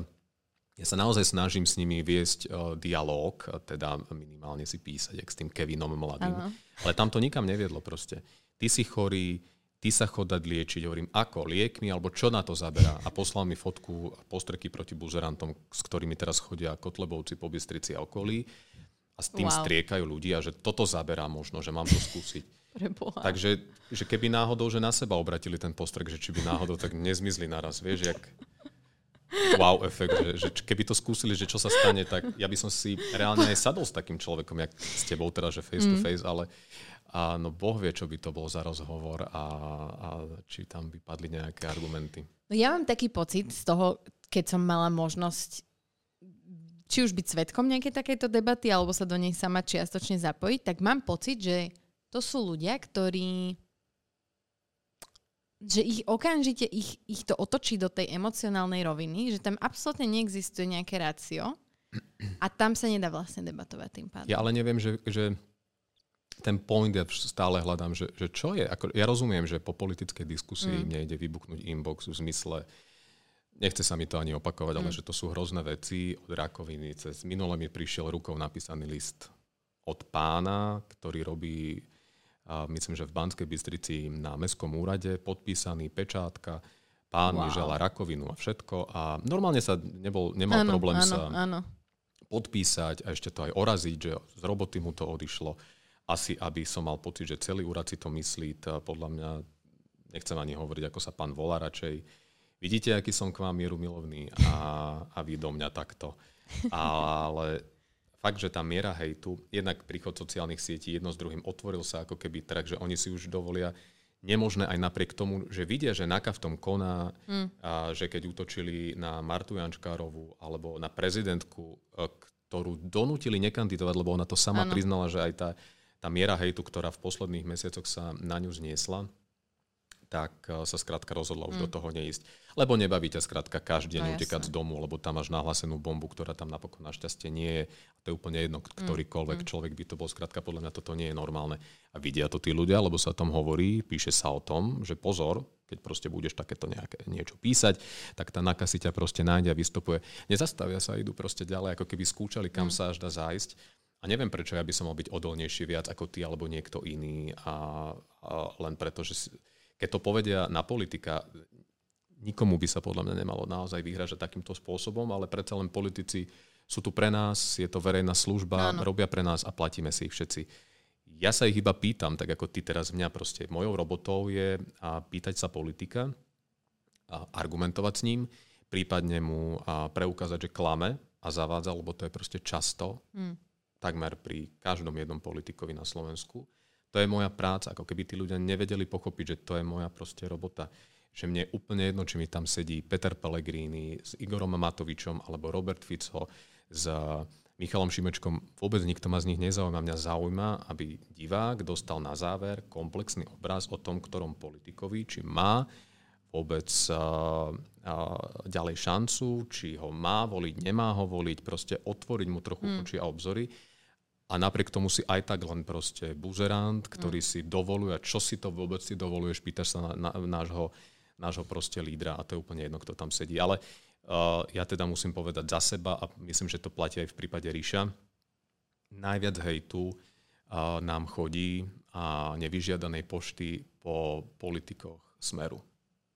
ja sa naozaj snažím s nimi viesť uh, dialog, teda minimálne si písať, jak s tým Kevinom mladým. Ano. Ale tam to nikam neviedlo proste. Ty si chorý, ty sa chod dať liečiť. Hovorím, ako, liekmi, alebo čo na to zaberá. A poslal mi fotku postreky proti buzerantom, s ktorými teraz chodia Kotlebovci po Bystrici a okolí. A s tým wow. striekajú ľudia, že toto zaberá možno, že mám to skúsiť. Preboha. Takže že keby náhodou, že na seba obratili ten postrek, že či by náhodou tak nezmizli naraz, vieš, jak wow efekt, že, že keby to skúsili, že čo sa stane, tak ja by som si reálne aj sadol s takým človekom, jak s tebou teda, že face to mm. face, ale a no Boh vie, čo by to bol za rozhovor a, a či tam by padli nejaké argumenty. No ja mám taký pocit z toho, keď som mala možnosť či už byť svetkom nejakej takejto debaty, alebo sa do nej sama čiastočne zapojiť, tak mám pocit, že to sú ľudia, ktorí že ich okamžite ich, ich to otočí do tej emocionálnej roviny, že tam absolútne neexistuje nejaké rácio a tam sa nedá vlastne debatovať tým pádom. Ja ale neviem, že, že ten point ja stále hľadám, že, že čo je. Ako, ja rozumiem, že po politickej diskusii mm. nejde vybuchnúť inbox v zmysle, nechce sa mi to ani opakovať, mm. ale že to sú hrozné veci od rakoviny. Cez minule mi prišiel rukou napísaný list od pána, ktorý robí a myslím, že v Banskej Bystrici na Mestskom úrade, podpísaný, pečátka, pán wow. mi žela rakovinu a všetko a normálne sa nebol, nemal ano, problém ano, sa ano. podpísať a ešte to aj oraziť, že z roboty mu to odišlo. Asi, aby som mal pocit, že celý úrad si to myslí, to podľa mňa, nechcem ani hovoriť, ako sa pán volá radšej. Vidíte, aký som k vám mieru milovný a, a vy do mňa takto. Ale fakt, že tá miera hejtu, jednak príchod sociálnych sietí jedno s druhým otvoril sa ako keby trh, že oni si už dovolia nemožné aj napriek tomu, že vidia, že NAKA v tom koná, mm. a že keď útočili na Martu Jančkárovú alebo na prezidentku, e, ktorú donútili nekandidovať, lebo ona to sama ano. priznala, že aj tá, tá miera hejtu, ktorá v posledných mesiacoch sa na ňu zniesla, tak eh, sa skrátka rozhodla už mm. do toho neísť. Lebo nebaví ťa skrátka každý deň no, utekať z domu, lebo tam máš nahlásenú bombu, ktorá tam napokon našťastie nie je. A to je úplne jedno, mm. ktorýkoľvek mm. človek by to bol. Skrátka podľa mňa toto nie je normálne. A vidia to tí ľudia, lebo sa o tom hovorí, píše sa o tom, že pozor, keď proste budeš takéto nejaké, niečo písať, tak tá naka si ťa proste nájde a vystupuje. Nezastavia sa, idú proste ďalej, ako keby skúčali, kam mm. sa až dá zájsť. A neviem, prečo ja by som mal byť odolnejší viac ako ty alebo niekto iný. A, a len preto, že keď to povedia na politika, nikomu by sa podľa mňa nemalo naozaj vyhražať takýmto spôsobom, ale predsa len politici sú tu pre nás, je to verejná služba, Áno. robia pre nás a platíme si ich všetci. Ja sa ich iba pýtam, tak ako ty teraz mňa proste, mojou robotou je a pýtať sa politika, a argumentovať s ním, prípadne mu a preukázať, že klame a zavádza, lebo to je proste často, hmm. takmer pri každom jednom politikovi na Slovensku to je moja práca, ako keby tí ľudia nevedeli pochopiť, že to je moja proste robota. Že mne je úplne jedno, či mi tam sedí Peter Pellegrini s Igorom Matovičom alebo Robert Fico s Michalom Šimečkom. Vôbec nikto ma z nich nezaujíma. Mňa zaujíma, aby divák dostal na záver komplexný obraz o tom, ktorom politikovi, či má vôbec uh, uh, ďalej šancu, či ho má voliť, nemá ho voliť, proste otvoriť mu trochu mm. oči a obzory a napriek tomu si aj tak len proste buzerant, ktorý mm. si dovoluje, čo si to vôbec si dovoluješ, pýtaš sa na, na, nášho, nášho proste lídra a to je úplne jedno, kto tam sedí. Ale uh, ja teda musím povedať za seba a myslím, že to platí aj v prípade Ríša. Najviac hejtu uh, nám chodí a nevyžiadanej pošty po politikoch Smeru.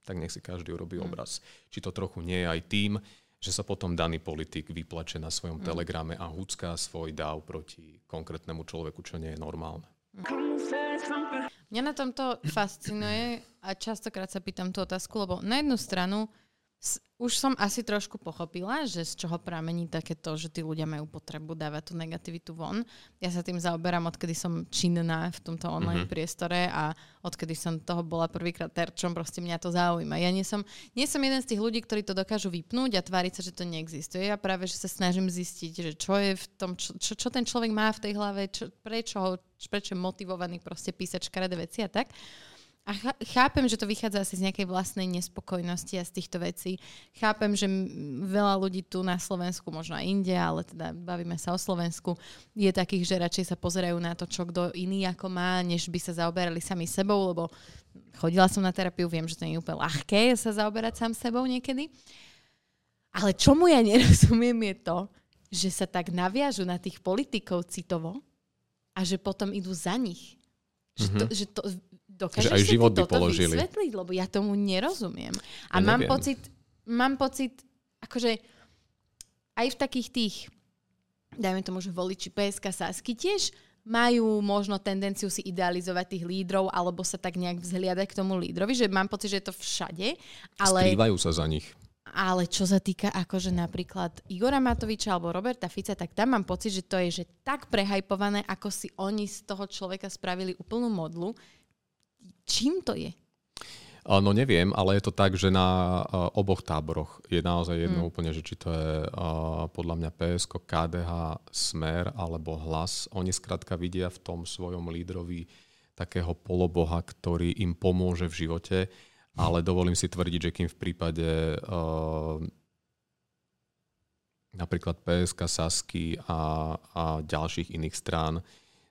Tak nech si každý urobí mm. obraz. Či to trochu nie je aj tým, že sa potom daný politik vyplače na svojom mm. telegrame a húcká svoj dáv proti konkrétnemu človeku, čo nie je normálne. Mňa na tomto fascinuje a častokrát sa pýtam tú otázku, lebo na jednu stranu už som asi trošku pochopila, že z čoho pramení takéto, že tí ľudia majú potrebu dávať tú negativitu von. Ja sa tým zaoberám, odkedy som činná v tomto online mm-hmm. priestore a odkedy som toho bola prvýkrát terčom, proste mňa to zaujíma. Ja nie som, nie som jeden z tých ľudí, ktorí to dokážu vypnúť a tváriť sa, že to neexistuje. Ja práve, že sa snažím zistiť, že čo je v tom, čo, čo, čo ten človek má v tej hlave, čo, prečo, ho, prečo je motivovaný proste písať škaredé veci a tak. A chápem, že to vychádza asi z nejakej vlastnej nespokojnosti a z týchto vecí. Chápem, že veľa ľudí tu na Slovensku, možno aj inde, ale teda bavíme sa o Slovensku, je takých, že radšej sa pozerajú na to, čo kto iný ako má, než by sa zaoberali sami sebou, lebo chodila som na terapiu, viem, že to nie je úplne ľahké sa zaoberať sám sebou niekedy. Ale čomu ja nerozumiem je to, že sa tak naviažu na tých politikov citovo a že potom idú za nich. Že, to, mm-hmm. že to, Dokážeš že aj život by položili. vysvetliť, lebo ja tomu nerozumiem. A ja mám neviem. pocit, mám pocit, akože aj v takých tých, dajme tomu, že voliči PSK Sasky tiež majú možno tendenciu si idealizovať tých lídrov alebo sa tak nejak vzhliadať k tomu lídrovi, že mám pocit, že je to všade. Ale... Skrývajú sa za nich. Ale čo sa týka akože napríklad Igora Matoviča alebo Roberta Fica, tak tam mám pocit, že to je že tak prehajpované, ako si oni z toho človeka spravili úplnú modlu, Čím to je? No neviem, ale je to tak, že na oboch táboroch je naozaj jedno mm. úplne, že či to je podľa mňa PSK, KDH, Smer alebo Hlas. Oni skrátka vidia v tom svojom lídrovi takého poloboha, ktorý im pomôže v živote, ale dovolím si tvrdiť, že kým v prípade uh, napríklad PSK, Sasky a, a ďalších iných strán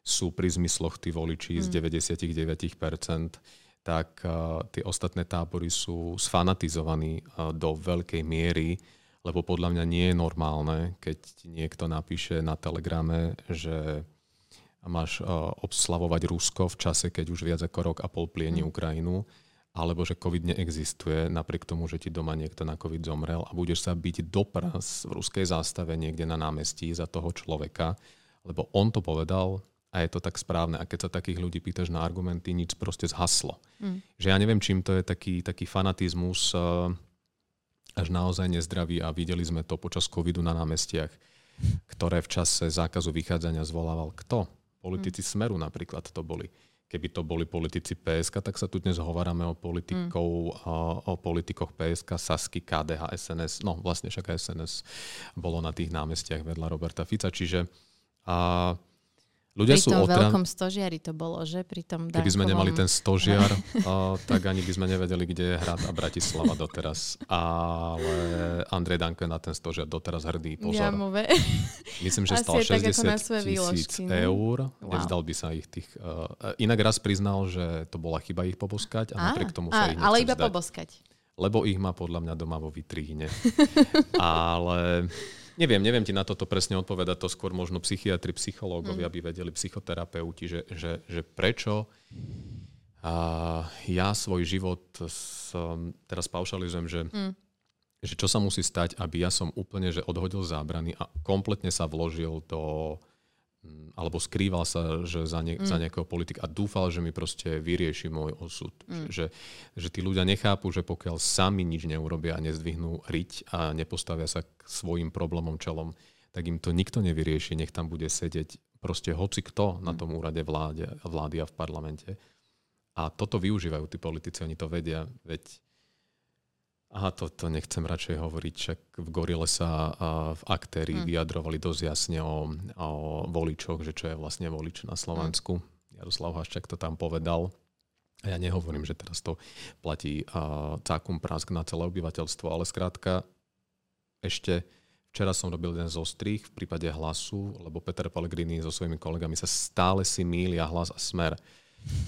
sú pri zmysloch tí voliči mm. z 99%, tak uh, tie ostatné tábory sú sfanatizovaní uh, do veľkej miery, lebo podľa mňa nie je normálne, keď niekto napíše na telegrame, že máš uh, obslavovať Rusko v čase, keď už viac ako rok a pol plieni mm. Ukrajinu, alebo že COVID neexistuje, napriek tomu, že ti doma niekto na COVID zomrel a budeš sa byť dopras v ruskej zástave niekde na námestí za toho človeka, lebo on to povedal, a je to tak správne. A keď sa takých ľudí pýtaš na argumenty, nič proste zhaslo. Mm. Že ja neviem, čím to je taký, taký fanatizmus uh, až naozaj nezdravý a videli sme to počas covidu na námestiach, ktoré v čase zákazu vychádzania zvolával kto? Politici mm. Smeru napríklad to boli. Keby to boli politici PSK, tak sa tu dnes hovárame o, politikov, mm. o, o politikoch PSK, Sasky, KDH, SNS. No vlastne však SNS bolo na tých námestiach vedľa Roberta Fica. Čiže a, Ľudia pri sú tom otra... veľkom stožiari to bolo, že? Pri tom Keby sme nemali ten stožiar, uh, tak ani by sme nevedeli, kde je hrad a Bratislava doteraz. Ale Andrej Danko je na ten stožiar doteraz hrdý. Pozor. Jamové. Myslím, že stal je tak ako na 60 svoje tisíc eur. Wow. Nevzdal by sa ich tých... Uh, inak raz priznal, že to bola chyba ich poboskať a napriek tomu sa á, ich ale iba vzdať. poboskať. Lebo ich má podľa mňa doma vo vitríne. ale neviem, neviem ti na toto presne odpovedať. To skôr možno psychiatri, psychológovia Mm. by vedeli, psychoterapeuti, že, že, že prečo a ja svoj život som, teraz paušalizujem, že, Mm. že čo sa musí stať, aby ja som úplne že odhodil zábrany a kompletne sa vložil do alebo skrýval sa že za, ne, Mm. za nejakého politika a dúfal, že mi proste vyrieši môj osud. Mm. Že, že tí ľudia nechápu, že pokiaľ sami nič neurobia a nezdvihnú riť a nepostavia sa k svojim problémom čelom, tak im to nikto nevyrieši, nech tam bude sedieť proste hoci kto na Mm. tom úrade vláde, vlády a v parlamente. A toto využívajú tí politici, oni to vedia, veď Aha, to, to nechcem radšej hovoriť, však v Gorile sa a, v aktéri Hm. vyjadrovali dosť jasne o, o voličoch, že čo je vlastne volič na Slovensku. Jaroslav Haščák to tam povedal. A ja nehovorím, že teraz to platí a, cákum prásk na celé obyvateľstvo, ale skrátka ešte včera som robil jeden z ostrých v prípade hlasu, lebo Peter Pellegrini so svojimi kolegami sa stále si mília hlas a smer.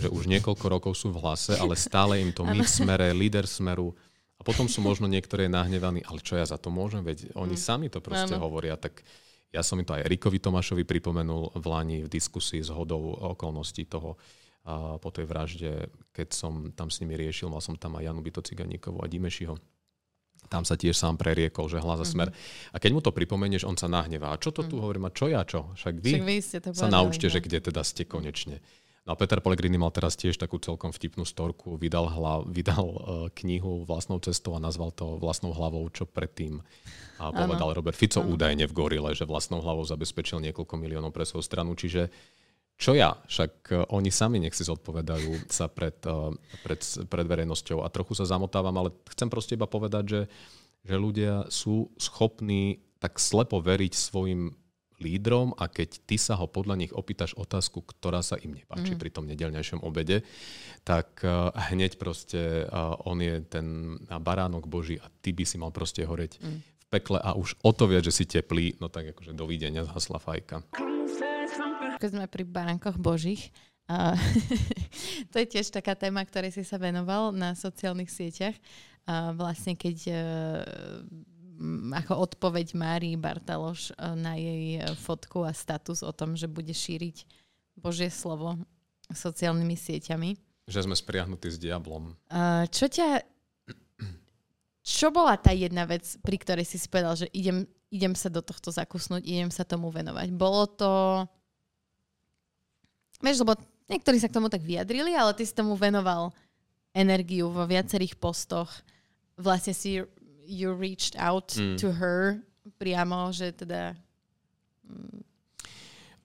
Že už niekoľko rokov sú v hlase, ale stále im to my smere, líder smeru. A potom sú možno niektoré nahnevaní, ale čo ja za to môžem, veď oni Mm. sami to proste Áno. hovoria. Tak ja som mi to aj Rikovi Tomášovi pripomenul v Lani v diskusii s hodou okolností toho a po tej vražde, keď som tam s nimi riešil, mal som tam aj Janu Byto Ciganíkovú a Dimešiho. Tam sa tiež sám preriekol, že hlas a Mhm. smer. A keď mu to pripomenieš, on sa nahnevá. A čo to tu hovorím? A čo ja čo? Však vy, Však vy ste to sa povedali, naučte, no. že kde teda ste konečne. No a Peter Pellegrini mal teraz tiež takú celkom vtipnú storku, vydal, hla, vydal uh, knihu vlastnou cestou a nazval to vlastnou hlavou, čo predtým a povedal Robert Fico Áno. údajne v Gorile, že vlastnou hlavou zabezpečil niekoľko miliónov pre svoju stranu. Čiže čo ja? Však uh, oni sami nech si zodpovedajú sa pred, uh, pred, pred verejnosťou a trochu sa zamotávam, ale chcem proste iba povedať, že, že ľudia sú schopní tak slepo veriť svojim lídrom a keď ty sa ho podľa nich opýtaš otázku, ktorá sa im nepáči Mhm. pri tom nedelňajšom obede, tak uh, hneď proste uh, on je ten baránok Boží a ty by si mal proste horeť Mm. v pekle a už o to viac, že si teplý, no tak akože dovidenia zhasla fajka. Keď sme pri baránkoch božích, a to je tiež taká téma, ktorej si sa venoval na sociálnych sieťach. A vlastne keď e, ako odpoveď Márii Bartaloš e, na jej e, fotku a status o tom, že bude šíriť Božie slovo sociálnymi sieťami. Že sme spriahnutí s diablom. A čo ťa... Čo bola tá jedna vec, pri ktorej si si povedal, že idem, idem sa do tohto zakusnúť, idem sa tomu venovať? Bolo to... Vieš, lebo niektorí sa k tomu tak vyjadrili, ale ty si tomu venoval energiu vo viacerých postoch. Vlastne si you reached out Mm. to her priamo, že teda... mm,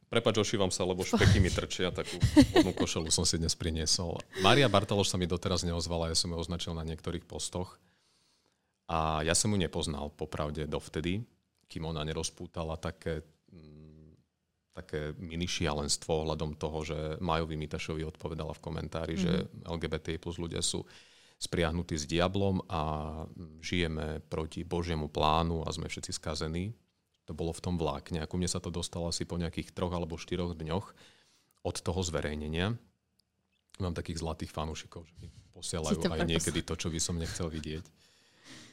Prepač, ošívam sa, lebo špeky mi trčia, takú vodnú košelu som si dnes priniesol. Maria Bartaloš sa mi doteraz neozvala, ja som ju označil na niektorých postoch. A ja som ju nepoznal popravde dovtedy, kým ona nerozpútala také, mm, také mini šialenstvo ohľadom toho, že Majovi Mitašovi odpovedala v komentári, že LGBT plus ľudia sú spriahnutí s diablom a žijeme proti Božiemu plánu a sme všetci skazení. To bolo v tom vlákne. A ku mne sa to dostalo asi po nejakých troch alebo štyroch dňoch od toho zverejnenia. Mám takých zlatých fanúšikov, že mi posielajú aj niekedy to, čo by som nechcel vidieť.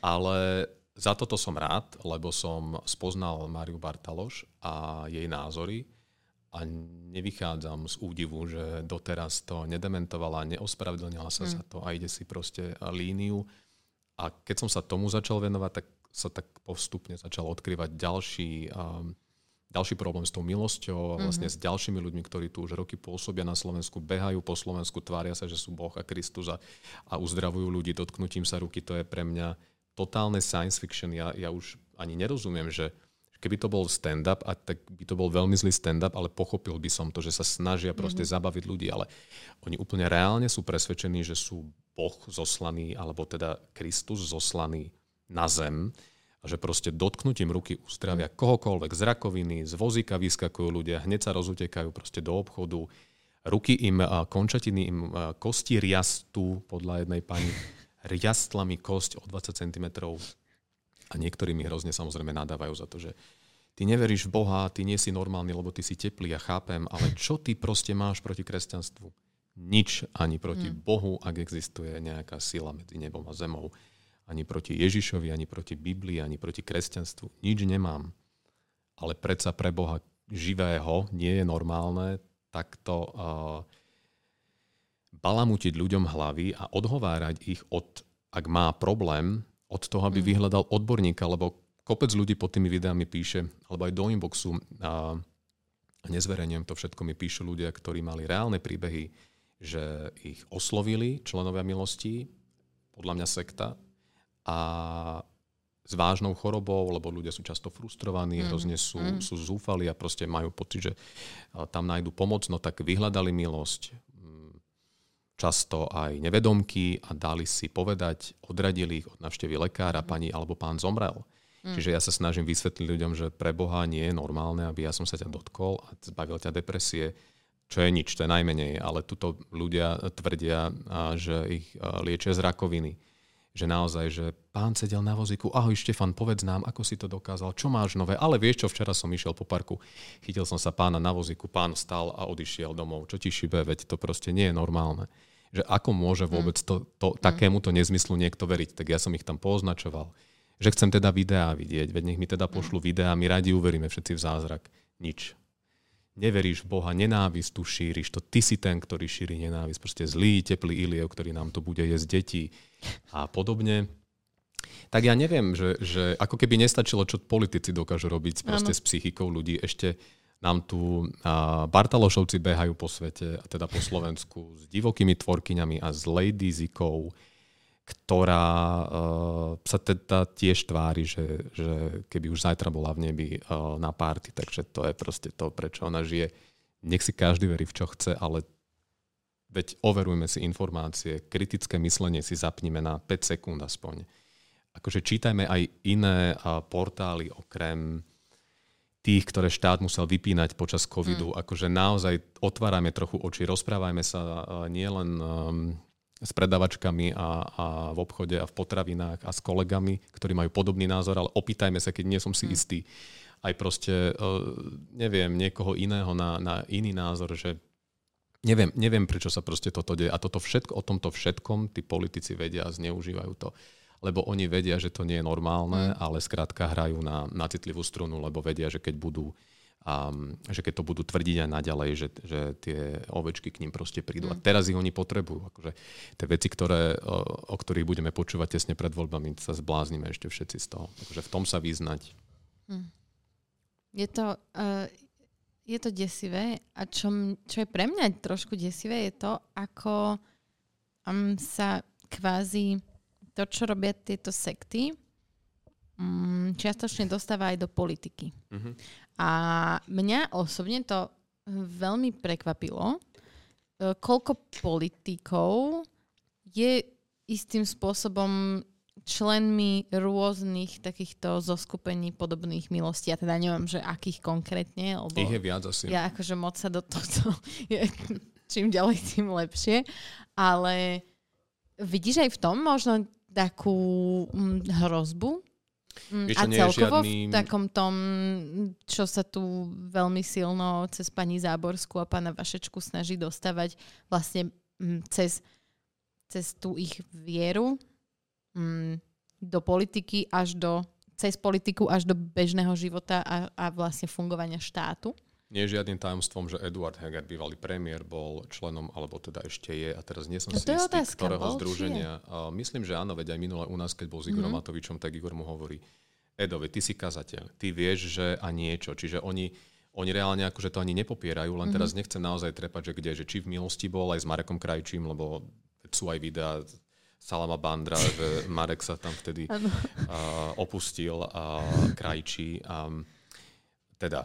Ale za toto som rád, lebo som spoznal Máriu Bartaloš a jej názory a nevychádzam z údivu, že doteraz to nedementovala, neospravedlnila sa Mm. za to a ide si proste líniu. A keď som sa tomu začal venovať, tak sa tak postupne začal odkrývať ďalší, um, ďalší problém s tou milosťou a vlastne Mhm. s ďalšími ľuďmi, ktorí tu už roky pôsobia na Slovensku, behajú po Slovensku, tvária sa, že sú Boh a Kristus a, a uzdravujú ľudí dotknutím sa ruky. To je pre mňa totálne science fiction. Ja, ja už ani nerozumiem, že keby to bol stand-up, a tak by to bol veľmi zlý stand-up, ale pochopil by som to, že sa snažia proste Mhm. zabaviť ľudí, ale oni úplne reálne sú presvedčení, že sú Boh zoslaný, alebo teda Kristus zoslaný na zem a že proste dotknutím ruky uzdravia kohokoľvek z rakoviny, z vozíka vyskakujú ľudia, hneď sa rozutekajú proste do obchodu, ruky im, končatiny im kosti riastú, podľa jednej pani, riastlami kosť o 20 cm a niektorí mi hrozne samozrejme nadávajú za to, že ty neveríš v Boha, ty nie si normálny, lebo ty si teplý, ja chápem, ale čo ty proste máš proti kresťanstvu? Nič ani proti hmm. Bohu, ak existuje nejaká sila medzi nebom a zemou ani proti Ježišovi, ani proti Biblii, ani proti kresťanstvu. Nič nemám. Ale predsa pre Boha živého nie je normálne takto uh, balamutiť ľuďom hlavy a odhovárať ich od, ak má problém, od toho, aby mm. vyhľadal odborníka, lebo kopec ľudí pod tými videami píše, alebo aj do inboxu a nezverejňujem to všetko, mi píšu ľudia, ktorí mali reálne príbehy, že ich oslovili členovia milosti, podľa mňa sekta, a s vážnou chorobou, lebo ľudia sú často frustrovaní, mm. hrozne sú, mm. sú zúfali a proste majú pocit, že tam nájdu pomoc, no tak vyhľadali milosť, často aj nevedomky a dali si povedať, odradili ich od navštevy lekára, pani alebo pán zomrel. Mm. Čiže ja sa snažím vysvetliť ľuďom, že pre Boha nie je normálne, aby ja som sa ťa dotkol a zbavil ťa depresie, čo je nič, to je najmenej, ale tuto ľudia tvrdia, že ich liečia z rakoviny že naozaj, že pán sedel na vozíku, ahoj Štefan, povedz nám, ako si to dokázal, čo máš nové, ale vieš čo, včera som išiel po parku, chytil som sa pána na vozíku, pán stal a odišiel domov, čo ti šibe, veď to proste nie je normálne. Že ako môže vôbec to, to, mm. takémuto nezmyslu niekto veriť, tak ja som ich tam poznačoval. Že chcem teda videá vidieť, veď nech mi teda pošlu mm. videá, my radi uveríme všetci v zázrak. Nič neveríš v Boha, nenávisť tu šíriš, to ty si ten, ktorý šíri nenávisť. Proste zlý, teplý Iliev, ktorý nám tu bude jesť deti a podobne. Tak ja neviem, že, že ako keby nestačilo, čo politici dokážu robiť proste s psychikou ľudí. Ešte nám tu Bartalošovci behajú po svete, a teda po Slovensku, s divokými tvorkyňami a s Lady Zikou ktorá uh, sa teda tiež tvári, že, že keby už zajtra bola v nebi uh, na párty, takže to je proste to, prečo ona žije. Nech si každý verí v čo chce, ale veď overujme si informácie, kritické myslenie si zapnime na 5 sekúnd aspoň. Akože čítajme aj iné uh, portály okrem tých, ktoré štát musel vypínať počas covidu. Mm. Akože naozaj otvárame trochu oči, rozprávajme sa uh, nielen um, s predavačkami a, a v obchode a v potravinách a s kolegami, ktorí majú podobný názor, ale opýtajme sa, keď nie som si hmm. istý, aj proste, e, neviem, niekoho iného na, na iný názor, že neviem, neviem, prečo sa proste toto deje. A toto všetko, o tomto všetkom tí politici vedia a zneužívajú to. Lebo oni vedia, že to nie je normálne, mm. ale skrátka hrajú na, na citlivú strunu, lebo vedia, že keď budú a že keď to budú tvrdiť aj naďalej, že, že tie ovečky k ním proste prídu. Mm. A teraz ich oni potrebujú. Akože tie veci, ktoré, o, o ktorých budeme počúvať tesne pred voľbami, sa zbláznime ešte všetci z toho. Takže v tom sa vyznať. Mm. Je to, uh, je to desivé a čo, čo je pre mňa trošku desivé je to, ako um, sa kvázi to, čo robia tieto sekty, um, čiastočne dostáva aj do politiky. Mm-hmm. A mňa osobne to veľmi prekvapilo, e, koľko politikov je istým spôsobom členmi rôznych takýchto zoskupení podobných milostí. Ja teda neviem, že akých konkrétne. Lebo Ich je viac asi. Ja akože moc sa do tohto... čím ďalej, tým lepšie. Ale vidíš aj v tom možno takú mm, hrozbu Mm, Vieš, a celkovo žiadny... v takom tom, čo sa tu veľmi silno cez pani Záborskú a pána Vašečku snaží dostávať vlastne mm, cez, cez tú ich vieru do politiky až do cez politiku až do bežného života a, a vlastne fungovania štátu. Nie je žiadnym tajomstvom, že Eduard Heger, bývalý premiér, bol členom, alebo teda ešte je, a teraz nie som si istý, otázka, ktorého bol, združenia. A myslím, že áno, veď aj minule u nás, keď bol s Igorom mm-hmm. Matovičom, tak Igor mu hovorí, Edo, ty si kazateľ, ty vieš, že a niečo. Čiže oni, oni reálne akože to ani nepopierajú, len mm-hmm. teraz nechcem naozaj trepať, že kde, že či v milosti bol aj s Marekom Krajčím, lebo sú aj videá Salama Bandra, že Marek sa tam vtedy uh, opustil a uh, Krajčí. Um, teda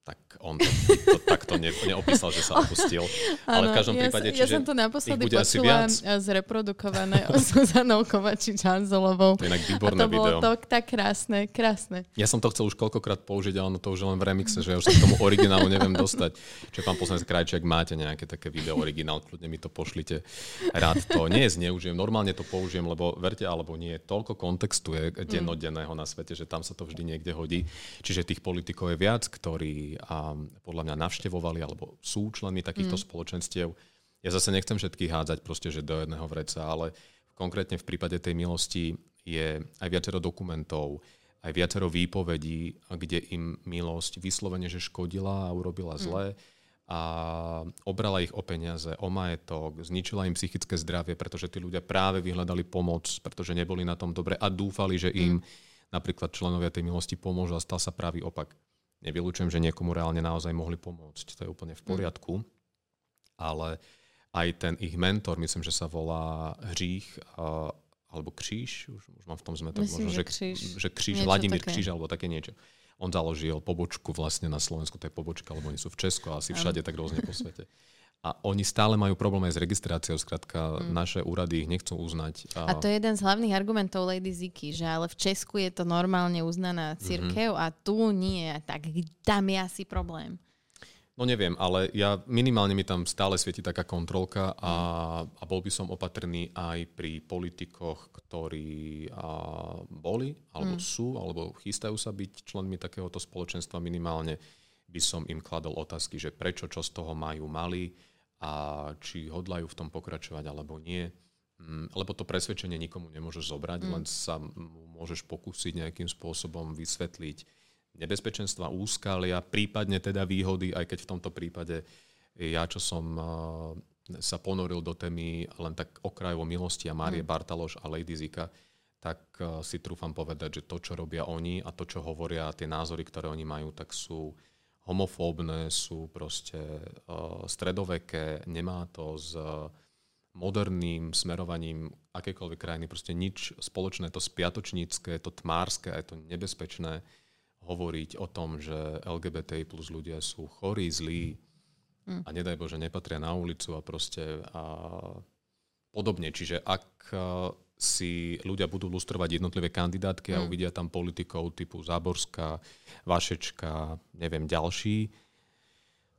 tak on to, to takto ne, neopísal, že sa opustil. Ale v každom ja, prípade, ja čiže som to naposledy počula zreprodukované o Zuzanou Kovačič-Hanzelovou. To je inak A výborné to bolo to tak krásne, krásne. Ja som to chcel už koľkokrát použiť, ale ono to už len v remixe, že ja už sa k tomu originálu neviem dostať. Čiže pán poslanec Krajčí, ak máte nejaké také video originál, kľudne mi to pošlite. Rád to nie zneužijem, normálne to použijem, lebo verte alebo nie, toľko kontextu je dennodenného na svete, že tam sa to vždy niekde hodí. Čiže tých politikov je viac, ktorí a, podľa mňa navštevovali alebo sú členmi takýchto spoločenstiev. Ja zase nechcem všetkých hádzať proste, že do jedného vreca, ale konkrétne v prípade tej milosti je aj viacero dokumentov, aj viacero výpovedí, kde im milosť vyslovene, že škodila a urobila zlé a obrala ich o peniaze, o majetok, zničila im psychické zdravie, pretože tí ľudia práve vyhľadali pomoc, pretože neboli na tom dobre a dúfali, že im napríklad členovia tej milosti pomôžu a stal sa pravý opak. Nevylučujem, že niekomu reálne naozaj mohli pomôcť, to je úplne v poriadku, ale aj ten ich mentor, myslím, že sa volá Hřích, a, alebo Kříž, už, už mám v tom zmetok, možno, že Kříž. že Kříž, Vladimír také. Kříž, alebo také niečo. On založil pobočku vlastne na Slovensku, to je pobočka, lebo oni sú v Česku a asi všade tak rôzne po svete. A oni stále majú problém aj s registráciou, skrátka naše úrady ich nechcú uznať. A to je jeden z hlavných argumentov Lady Ziki, že ale v Česku je to normálne Mhm. uznaná církev a tu nie. Tak tam je asi problém. No neviem, ale ja minimálne mi tam stále svieti taká kontrolka a, a bol by som opatrný aj pri politikoch, ktorí a, boli, alebo sú, alebo chystajú sa byť členmi takéhoto spoločenstva minimálne by som im kladol otázky, že prečo, čo z toho majú mali a či hodlajú v tom pokračovať alebo nie. Mm, Lebo to presvedčenie nikomu nemôžeš zobrať, len sa môžeš pokúsiť nejakým spôsobom vysvetliť nebezpečenstva, úskalia, prípadne teda výhody, aj keď v tomto prípade ja, čo som sa ponoril do témy len tak okrajovo milosti a Márie Bartaloš a Lady Zika, tak uh, si trúfam povedať, že to, čo robia oni a to, čo hovoria, tie názory, ktoré oni majú, tak sú homofóbne, sú proste uh, stredoveké, nemá to s uh, moderným smerovaním akékoľvek krajiny, proste nič spoločné, to spiatočnícke, to tmárske a je to nebezpečné hovoriť o tom, že LGBT plus ľudia sú chorí, zlí a nedaj Bože nepatria na ulicu a proste a podobne. Čiže ak a, si ľudia budú lustrovať jednotlivé kandidátky a uvidia tam politikov typu Záborská, Vašečka, neviem, ďalší,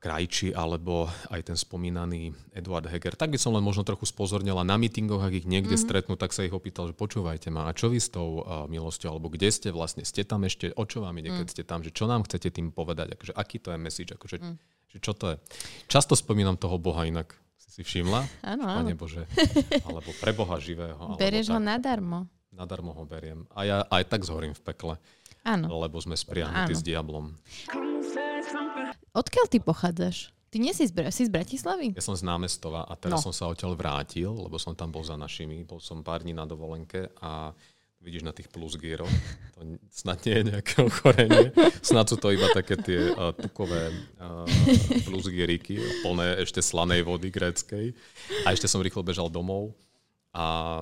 Krajči alebo aj ten spomínaný Eduard Heger, tak by som len možno trochu spozornila na mítingoch, ak ich niekde mm-hmm. stretnú, tak sa ich opýtal, že počúvajte ma, a čo vy s tou uh, milosťou, alebo kde ste vlastne, ste tam ešte, o čo vám ide, keď ste tam, že čo nám chcete tým povedať, akože aký to je message, akože, mm. že čo to je. Často spomínam toho Boha inak, si všimla? Áno, áno. Pane Bože. Alebo pre Boha živého. Berieš ho tak. nadarmo. Nadarmo ho beriem. A ja aj tak zhorím v pekle, Áno. lebo sme spriahnutí s diablom. Odkiaľ ty pochádzaš? Ty nie si z, Bra- si z Bratislavy? Ja som z námestova a teraz No. som sa odtiaľ vrátil, lebo som tam bol za našimi. Bol som pár dní na dovolenke a vidíš na tých plusgieroch, to n- snad nie je nejaké ochorenie, snad sú to iba také tie uh, tukové uh, plusgieriky, plné ešte slanej vody gréckej. A ešte som rýchlo bežal domov a,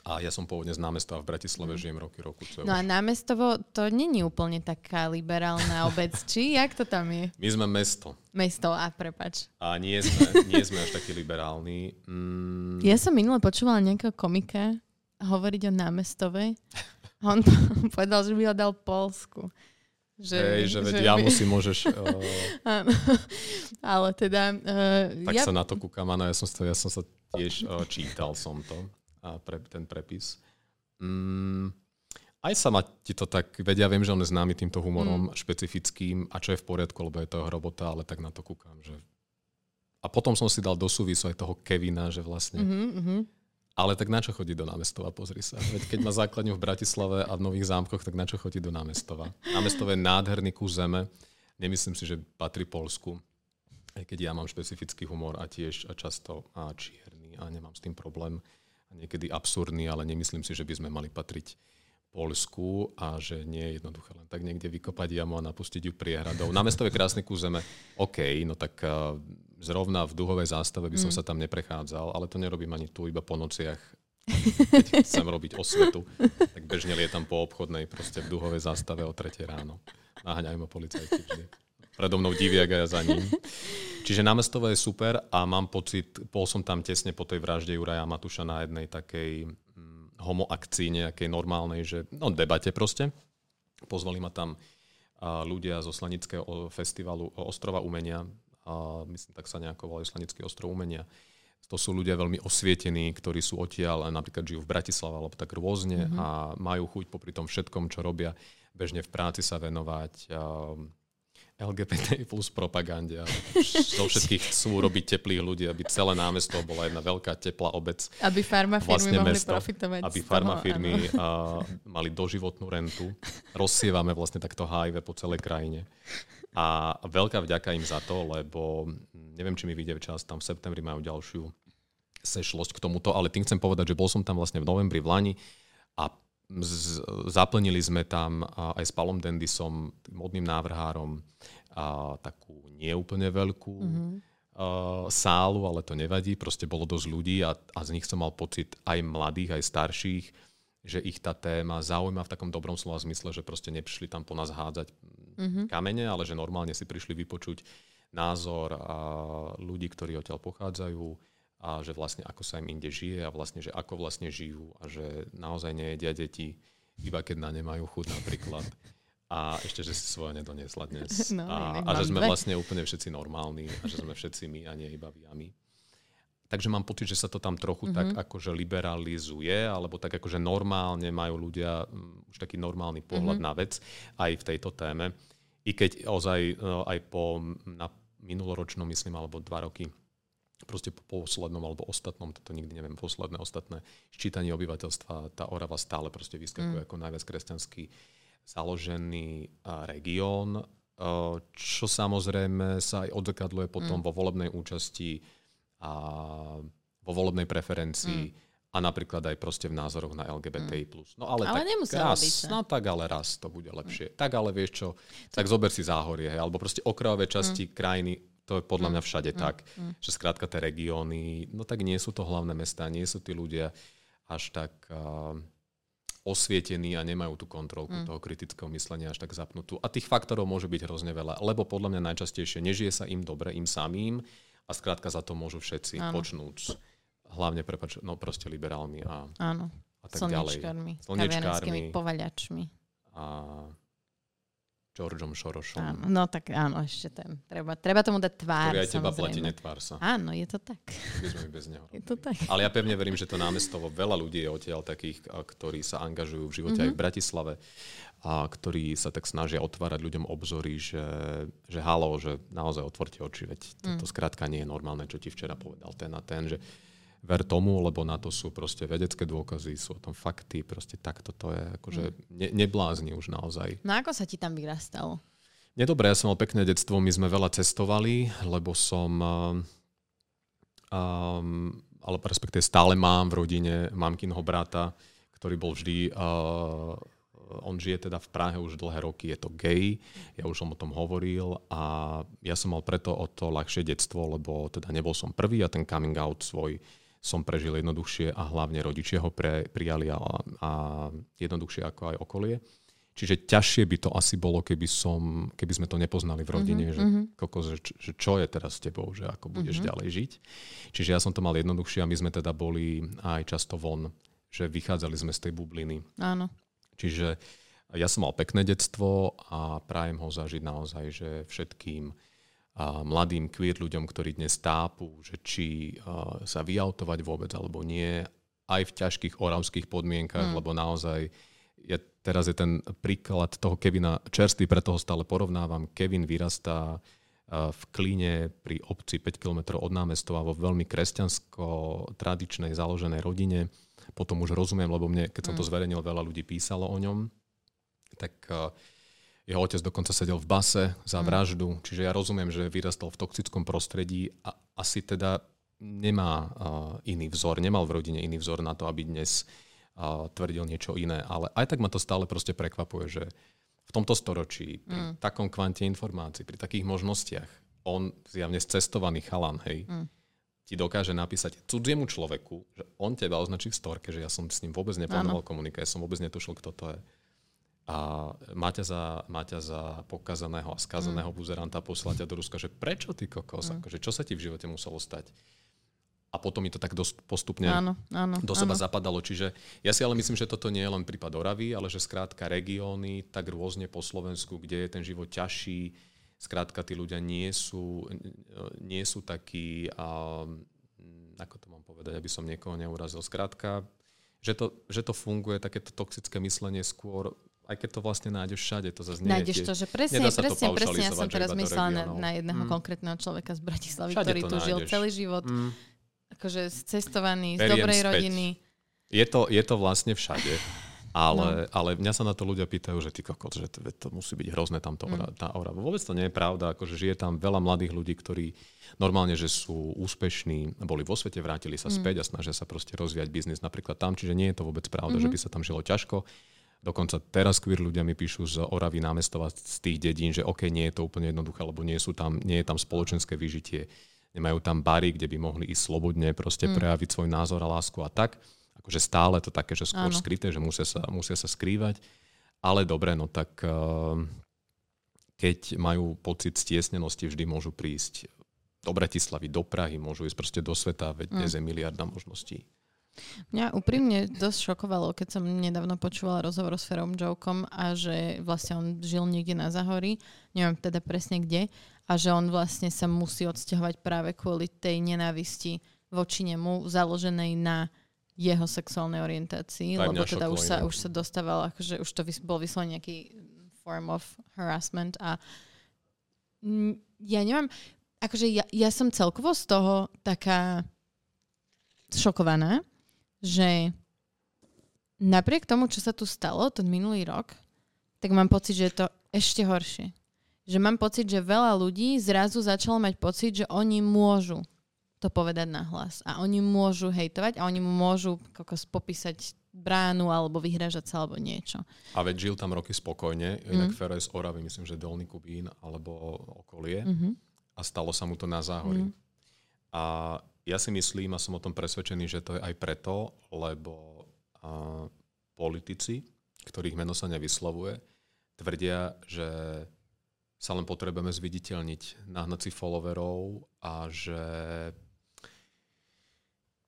a ja som pôvodne z námestova v Bratislave, žijem roky, roku. čo je No a už- námestovo, to není úplne taká liberálna obec, či? Jak to tam je? My sme mesto Mesto, a prepač. a nie sme, nie sme až takí liberálni. Mm, Ja som minule počúvala nejakého komika hovoriť o námestove. A on povedal, že by ho dal Polsku. Že, Hej, že veď ja by- si môžeš... Uh, Áno. Ale teda... Uh, tak ja, sa na to kúkam, áno, ja som, to, ja som sa tiež uh, čítal som to, a pre, ten prepis. Mm, aj sa ma ti to tak, veď ja viem, že on je známy týmto humorom mm. špecifickým a čo je v poriadku, lebo je to robota, ale tak na to kúkam, že... A potom som si dal do súvisu aj toho Kevina, že vlastne... uh-huh. Ale tak na čo chodí do námestova, pozri sa. Veď keď má základňu v Bratislave a v Nových zámkoch, tak na čo chodí do námestova? Námestové je nádherný kus zeme. Nemyslím si, že patrí Polsku. Aj keď ja mám špecifický humor a tiež často a čierny a nemám s tým problém. A niekedy absurdný, ale nemyslím si, že by sme mali patriť Polsku a že nie je jednoduché len tak niekde vykopať jamu a napustiť ju priehradou. Námestové krásny kus zeme, OK, no tak uh, zrovna v duhovej zástave by som sa tam neprechádzal, ale to nerobím ani tu, iba po nociach. Keď chcem robiť osvetu, tak bežne lietam po obchodnej, proste v duhovej zástave o 3 ráno. Naháňajú ma policajti vždy. predo mnou diviak a ja za ním. Čiže námestovo je super a mám pocit, bol som tam tesne po tej vražde Juraja Matuša na jednej takej hm, homo akcii nejakej normálnej, že no debate proste. Pozvali ma tam ľudia zo Slanického festivalu Ostrova umenia, a myslím, tak sa nejako volá Slanický ostrov umenia. To sú ľudia veľmi osvietení, ktorí sú odtiaľ, napríklad žijú v Bratislave alebo tak rôzne mm-hmm. a majú chuť popri tom všetkom, čo robia, bežne v práci sa venovať LGBT plus propagande. Zo všetkých chcú robiť teplých ľudí, aby celé námesto bola jedna veľká teplá obec. Aby farmafirmy vlastne mohli mesto, profitovať Aby farmafirmy uh, mali doživotnú rentu. Rozsievame vlastne takto HIV po celej krajine. A veľká vďaka im za to, lebo neviem, či mi vyjde čas, tam v septembri majú ďalšiu sešlosť k tomuto, ale tým chcem povedať, že bol som tam vlastne v novembri v Lani a z, zaplnili sme tam aj s Palom Dendisom, modným návrhárom, a takú neúplne veľkú mm-hmm. uh, sálu, ale to nevadí, proste bolo dosť ľudí a, a z nich som mal pocit aj mladých, aj starších, že ich tá téma zaujíma v takom dobrom slova zmysle, že proste neprišli tam po nás hádzať mm-hmm. kamene, ale že normálne si prišli vypočuť názor a ľudí, ktorí odtiaľ pochádzajú, a že vlastne ako sa im inde žije a vlastne, že ako vlastne žijú a že naozaj nejedia deti, iba keď na ne majú chuť napríklad. A ešte, že si svoje nedoniesla dnes. No, a, a že sme dve. vlastne úplne všetci normálni a že sme všetci my a nie iba vy a my. Takže mám pocit, že sa to tam trochu mm-hmm. tak akože liberalizuje, alebo tak akože normálne majú ľudia um, už taký normálny pohľad mm-hmm. na vec aj v tejto téme. I keď ozaj no, aj po na minuloročnom, myslím, alebo dva roky proste po poslednom alebo ostatnom, toto nikdy neviem, posledné, ostatné ščítanie obyvateľstva, tá Orava stále proste vyskakuje mm. ako najviac kresťanský založený región, čo samozrejme sa aj odzrkadluje potom mm. vo volebnej účasti a vo volebnej preferencii mm. A napríklad aj proste v názoroch na LGBTI+. Mm. No ale, ale tak raz, byť, no tak ale raz to bude lepšie. Mm. Tak ale vieš čo, tak zober si záhorie, hej, alebo proste okrajové časti mm. krajiny to je podľa mňa mm, všade mm, tak, mm. že skrátka tie regióny, no tak nie sú to hlavné mesta, nie sú tí ľudia až tak uh, osvietení a nemajú tú kontrolku mm. toho kritického myslenia až tak zapnutú. A tých faktorov môže byť hrozne veľa, lebo podľa mňa najčastejšie nežije sa im dobre, im samým a skrátka za to môžu všetci Áno. počnúť. Hlavne, prepač, no proste liberálmi a, Áno. a tak Slnečkármi, ďalej. Slnečkármi. povaľačmi. A Georgeom Šorošom. Áno, no tak áno, ešte ten. Treba, treba tomu dať tvár. Ktorý aj teba platí, netvár sa. Áno, je to tak. My sme bez neho. Je to tak. Ale ja pevne verím, že to námestovo veľa ľudí je odtiaľ takých, ktorí sa angažujú v živote mm-hmm. aj v Bratislave a ktorí sa tak snažia otvárať ľuďom obzory, že, že halo, že naozaj otvorte oči, veď to, to mm. skrátka nie je normálne, čo ti včera povedal ten a ten, že ver tomu, lebo na to sú proste vedecké dôkazy, sú o tom fakty, proste takto to je, akože mm. ne, neblázni už naozaj. No ako sa ti tam vyrastal? Nedobre, ja som mal pekné detstvo, my sme veľa cestovali, lebo som, um, ale respektíve stále mám v rodine mamkinho brata, ktorý bol vždy, uh, on žije teda v Prahe už dlhé roky, je to gay, ja už som o tom hovoril a ja som mal preto o to ľahšie detstvo, lebo teda nebol som prvý a ten coming out svoj som prežil jednoduchšie a hlavne rodičia ho pre, prijali a, a jednoduchšie ako aj okolie. Čiže ťažšie by to asi bolo, keby, som, keby sme to nepoznali v rodine, mm-hmm. že, mhm. kokos, že, že čo je teraz s tebou, že ako budeš mm-hmm. ďalej žiť. Čiže ja som to mal jednoduchšie a my sme teda boli aj často von, že vychádzali sme z tej bubliny. Áno. Čiže ja som mal pekné detstvo a prajem ho zažiť naozaj, že všetkým mladým queer ľuďom, ktorí dnes tápu, že či sa vyautovať vôbec alebo nie, aj v ťažkých oravských podmienkach, mm. lebo naozaj je, teraz je ten príklad toho Kevina čerstvý, preto ho stále porovnávam. Kevin vyrastá v Klíne pri obci 5 km od námestova vo veľmi kresťansko-tradičnej založenej rodine. Potom už rozumiem, lebo mne, keď som to mm. zverejnil, veľa ľudí písalo o ňom. Tak uh, jeho otec dokonca sedel v base za mm. vraždu, čiže ja rozumiem, že vyrastal v toxickom prostredí a asi teda nemá uh, iný vzor, nemal v rodine iný vzor na to, aby dnes uh, tvrdil niečo iné. Ale aj tak ma to stále proste prekvapuje, že v tomto storočí, pri mm. takom kvante informácií, pri takých možnostiach, on zjavne cestovaný chalan, hej, mm. ti dokáže napísať cudziemu človeku, že on teba označí v storke, že ja som s ním vôbec neplánoval komunikovať, ja som vôbec netušil, kto to je a má ťa za, má ťa za pokazaného a skazaného mm. buzeranta poslať do Ruska, že prečo ty kokos, mm. akože čo sa ti v živote muselo stať? A potom mi to tak dosť postupne áno, áno, do seba áno. zapadalo. Čiže ja si ale myslím, že toto nie je len prípad Oravy, ale že skrátka regióny tak rôzne po Slovensku, kde je ten život ťažší, skrátka tí ľudia nie sú, nie sú takí, a, ako to mám povedať, aby som niekoho neurazil. Skrátka, že to, že to funguje, takéto toxické myslenie skôr aj keď to vlastne nájdeš všade, to zase nie Nájdeš to, že presne, presne, presne, ja som teraz myslela na, na jedného mm. konkrétneho človeka z Bratislavy, všade ktorý tu nájdeš. žil celý život, mm. akože cestovaný, z dobrej späť. rodiny. Je to, je to vlastne všade. Ale, no. ale mňa sa na to ľudia pýtajú, že ty kokot, že to, to musí byť hrozné tamto mm. tá aura. Vôbec to nie je pravda, akože žije tam veľa mladých ľudí, ktorí normálne, že sú úspešní, boli vo svete, vrátili sa mm. späť a snažia sa proste rozvíjať biznis napríklad tam, čiže nie je to vôbec pravda, mm-hmm. že by sa tam žilo ťažko. Dokonca teraz queer ľudia mi píšu z Oravy námestova z tých dedín, že OK, nie je to úplne jednoduché, lebo nie, sú tam, nie je tam spoločenské vyžitie, nemajú tam bary, kde by mohli ísť slobodne proste mm. prejaviť svoj názor a lásku a tak. Akože stále to také, že skôr Áno. skryté, že musia sa, musia sa skrývať. Ale dobre, no tak uh, keď majú pocit stiesnenosti, vždy môžu prísť do Bratislavy, do Prahy, môžu ísť proste do sveta, veď mm. dnes je miliarda možností. Mňa úprimne dosť šokovalo, keď som nedávno počúvala rozhovor s Ferom Jokom a že vlastne on žil niekde na Zahori, neviem teda presne kde, a že on vlastne sa musí odsťahovať práve kvôli tej nenávisti voči nemu, založenej na jeho sexuálnej orientácii, lebo teda už sa, už sa dostával, akože už to vys- bol vyslovený nejaký form of harassment a ja neviem, akože ja, ja som celkovo z toho taká šokovaná, že napriek tomu, čo sa tu stalo ten minulý rok, tak mám pocit, že je to ešte horšie. Že mám pocit, že veľa ľudí zrazu začalo mať pocit, že oni môžu to povedať na hlas. A oni môžu hejtovať a oni môžu kokos popísať bránu alebo vyhražať sa alebo niečo. A veď žil tam roky spokojne, inak mm. Feres Oravy, myslím, že Dolný Kubín alebo okolie mm-hmm. a stalo sa mu to na záhorí. Mm. A ja si myslím a som o tom presvedčený, že to je aj preto, lebo a, politici, ktorých meno sa nevyslovuje, tvrdia, že sa len potrebujeme zviditeľniť, nahnať si followerov a že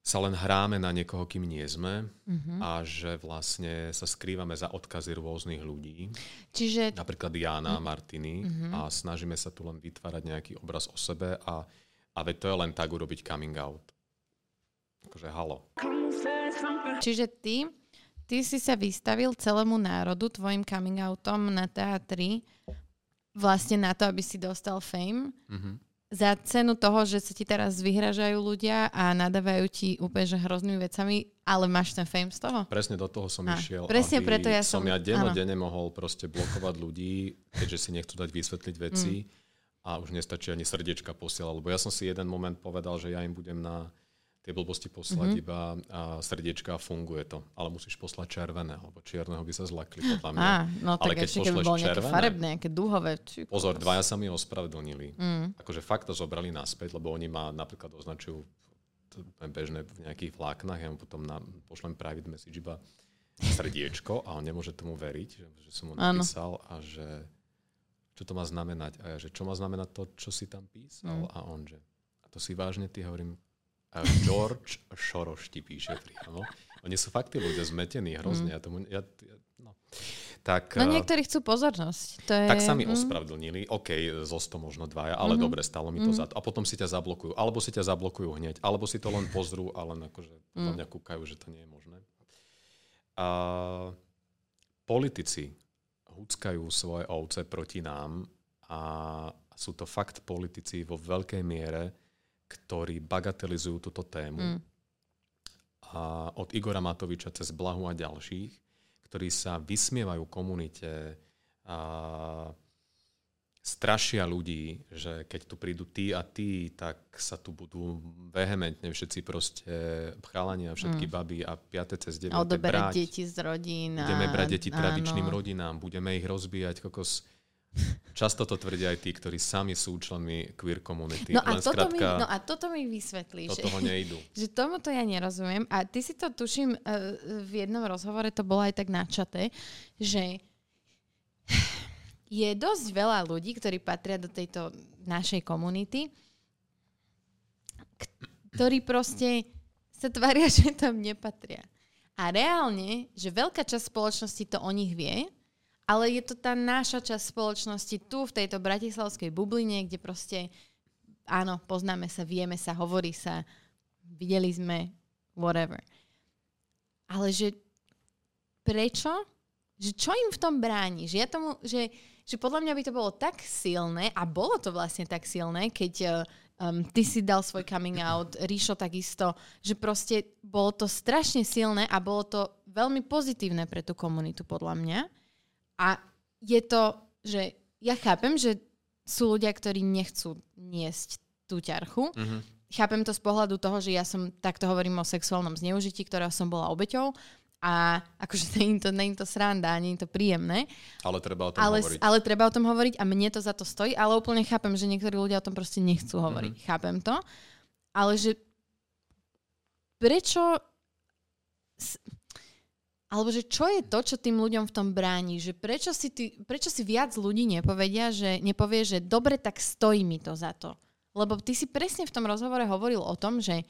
sa len hráme na niekoho, kým nie sme uh-huh. a že vlastne sa skrývame za odkazy rôznych ľudí. Čiže... Napríklad Jana uh-huh. Martiny uh-huh. a snažíme sa tu len vytvárať nejaký obraz o sebe a a veď to je len tak urobiť coming out. Akože halo. Čiže ty, ty si sa vystavil celému národu tvojim coming outom na teatri vlastne na to, aby si dostal fame. Mm-hmm. Za cenu toho, že sa ti teraz vyhražajú ľudia a nadávajú ti úplne že hroznými vecami, ale máš ten fame z toho? Presne do toho som a, išiel. Presne preto ja som... Som ja dennodenne mohol proste blokovať ľudí, keďže si nechcú dať vysvetliť veci. Mm a už nestačí ani srdiečka posielať, lebo ja som si jeden moment povedal, že ja im budem na tie blbosti poslať mm-hmm. iba a srdiečka a funguje to. Ale musíš poslať červené, lebo čierneho by sa zlakli podľa mňa. Á, no Ale tak keď ešte keby bol nejaké červené, farebné, nejaké dúhové. Či... Pozor, dvaja sa mi ospravedlnili. Mm. Akože fakt to zobrali naspäť, lebo oni ma napríklad označujú bežné v nejakých vláknach, ja mu potom na, pošlem private message iba srdiečko a on nemôže tomu veriť, že, že som mu napísal ano. a že čo to má znamenať. A ja, že čo má znamenať to, čo si tam písal? Mm. A on, že a to si vážne ty hovorím, a George Soros ti píše priamo. Oni sú fakt tí ľudia zmetení hrozne. Mm. Ja tomu, ja, ja, no. Tak, no niektorí chcú pozornosť. To je... Tak sa mi mm. ospravedlnili. OK, zo 100 možno dvaja, ale mm-hmm. dobre, stalo mi to mm. za to. A potom si ťa zablokujú. Alebo si ťa zablokujú hneď. Alebo si to len pozrú a len akože mm. mňa kúkajú, že to nie je možné. A politici húckajú svoje ovce proti nám a sú to fakt politici vo veľkej miere, ktorí bagatelizujú túto tému. Mm. A od Igora Matoviča cez Blahu a ďalších, ktorí sa vysmievajú komunite a strašia ľudí, že keď tu prídu tí a tí, tak sa tu budú vehementne všetci proste chalani a všetky mm. baby a 5. cez 9. Odoberať brať. deti z rodín. Budeme brať deti tradičným áno. rodinám, budeme ich rozbíjať, kokos. Často to tvrdia aj tí, ktorí sami sú členmi queer komunity. No a, toto, skratka, mi, no a toto mi vysvetlíš. Do toho nejdu. Že to ja nerozumiem. A ty si to tuším, uh, v jednom rozhovore to bolo aj tak načaté, že je dosť veľa ľudí, ktorí patria do tejto našej komunity, ktorí proste sa tvária, že tam nepatria. A reálne, že veľká časť spoločnosti to o nich vie, ale je to tá naša časť spoločnosti tu v tejto bratislavskej bubline, kde proste áno, poznáme sa, vieme sa, hovorí sa, videli sme, whatever. Ale že prečo? Že čo im v tom bráni? Že, ja tomu, že, že podľa mňa by to bolo tak silné, a bolo to vlastne tak silné, keď um, ty si dal svoj coming out, Ríšo takisto, že proste bolo to strašne silné a bolo to veľmi pozitívne pre tú komunitu, podľa mňa. A je to, že ja chápem, že sú ľudia, ktorí nechcú niesť tú ťarchu. Mm-hmm. Chápem to z pohľadu toho, že ja som, takto hovorím o sexuálnom zneužití, ktorého som bola obeťou a akože je to, to sranda, nie je to príjemné. Ale treba o tom ale, hovoriť. Ale treba o tom hovoriť a mne to za to stojí, ale úplne chápem, že niektorí ľudia o tom proste nechcú mhm. hovoriť. Mm-hmm. Chápem to. Ale že prečo alebo že čo je to, čo tým ľuďom v tom bráni? Že prečo si, ty, prečo si viac ľudí nepovedia, že nepovie, že dobre, tak stojí mi to za to. Lebo ty si presne v tom rozhovore hovoril o tom, že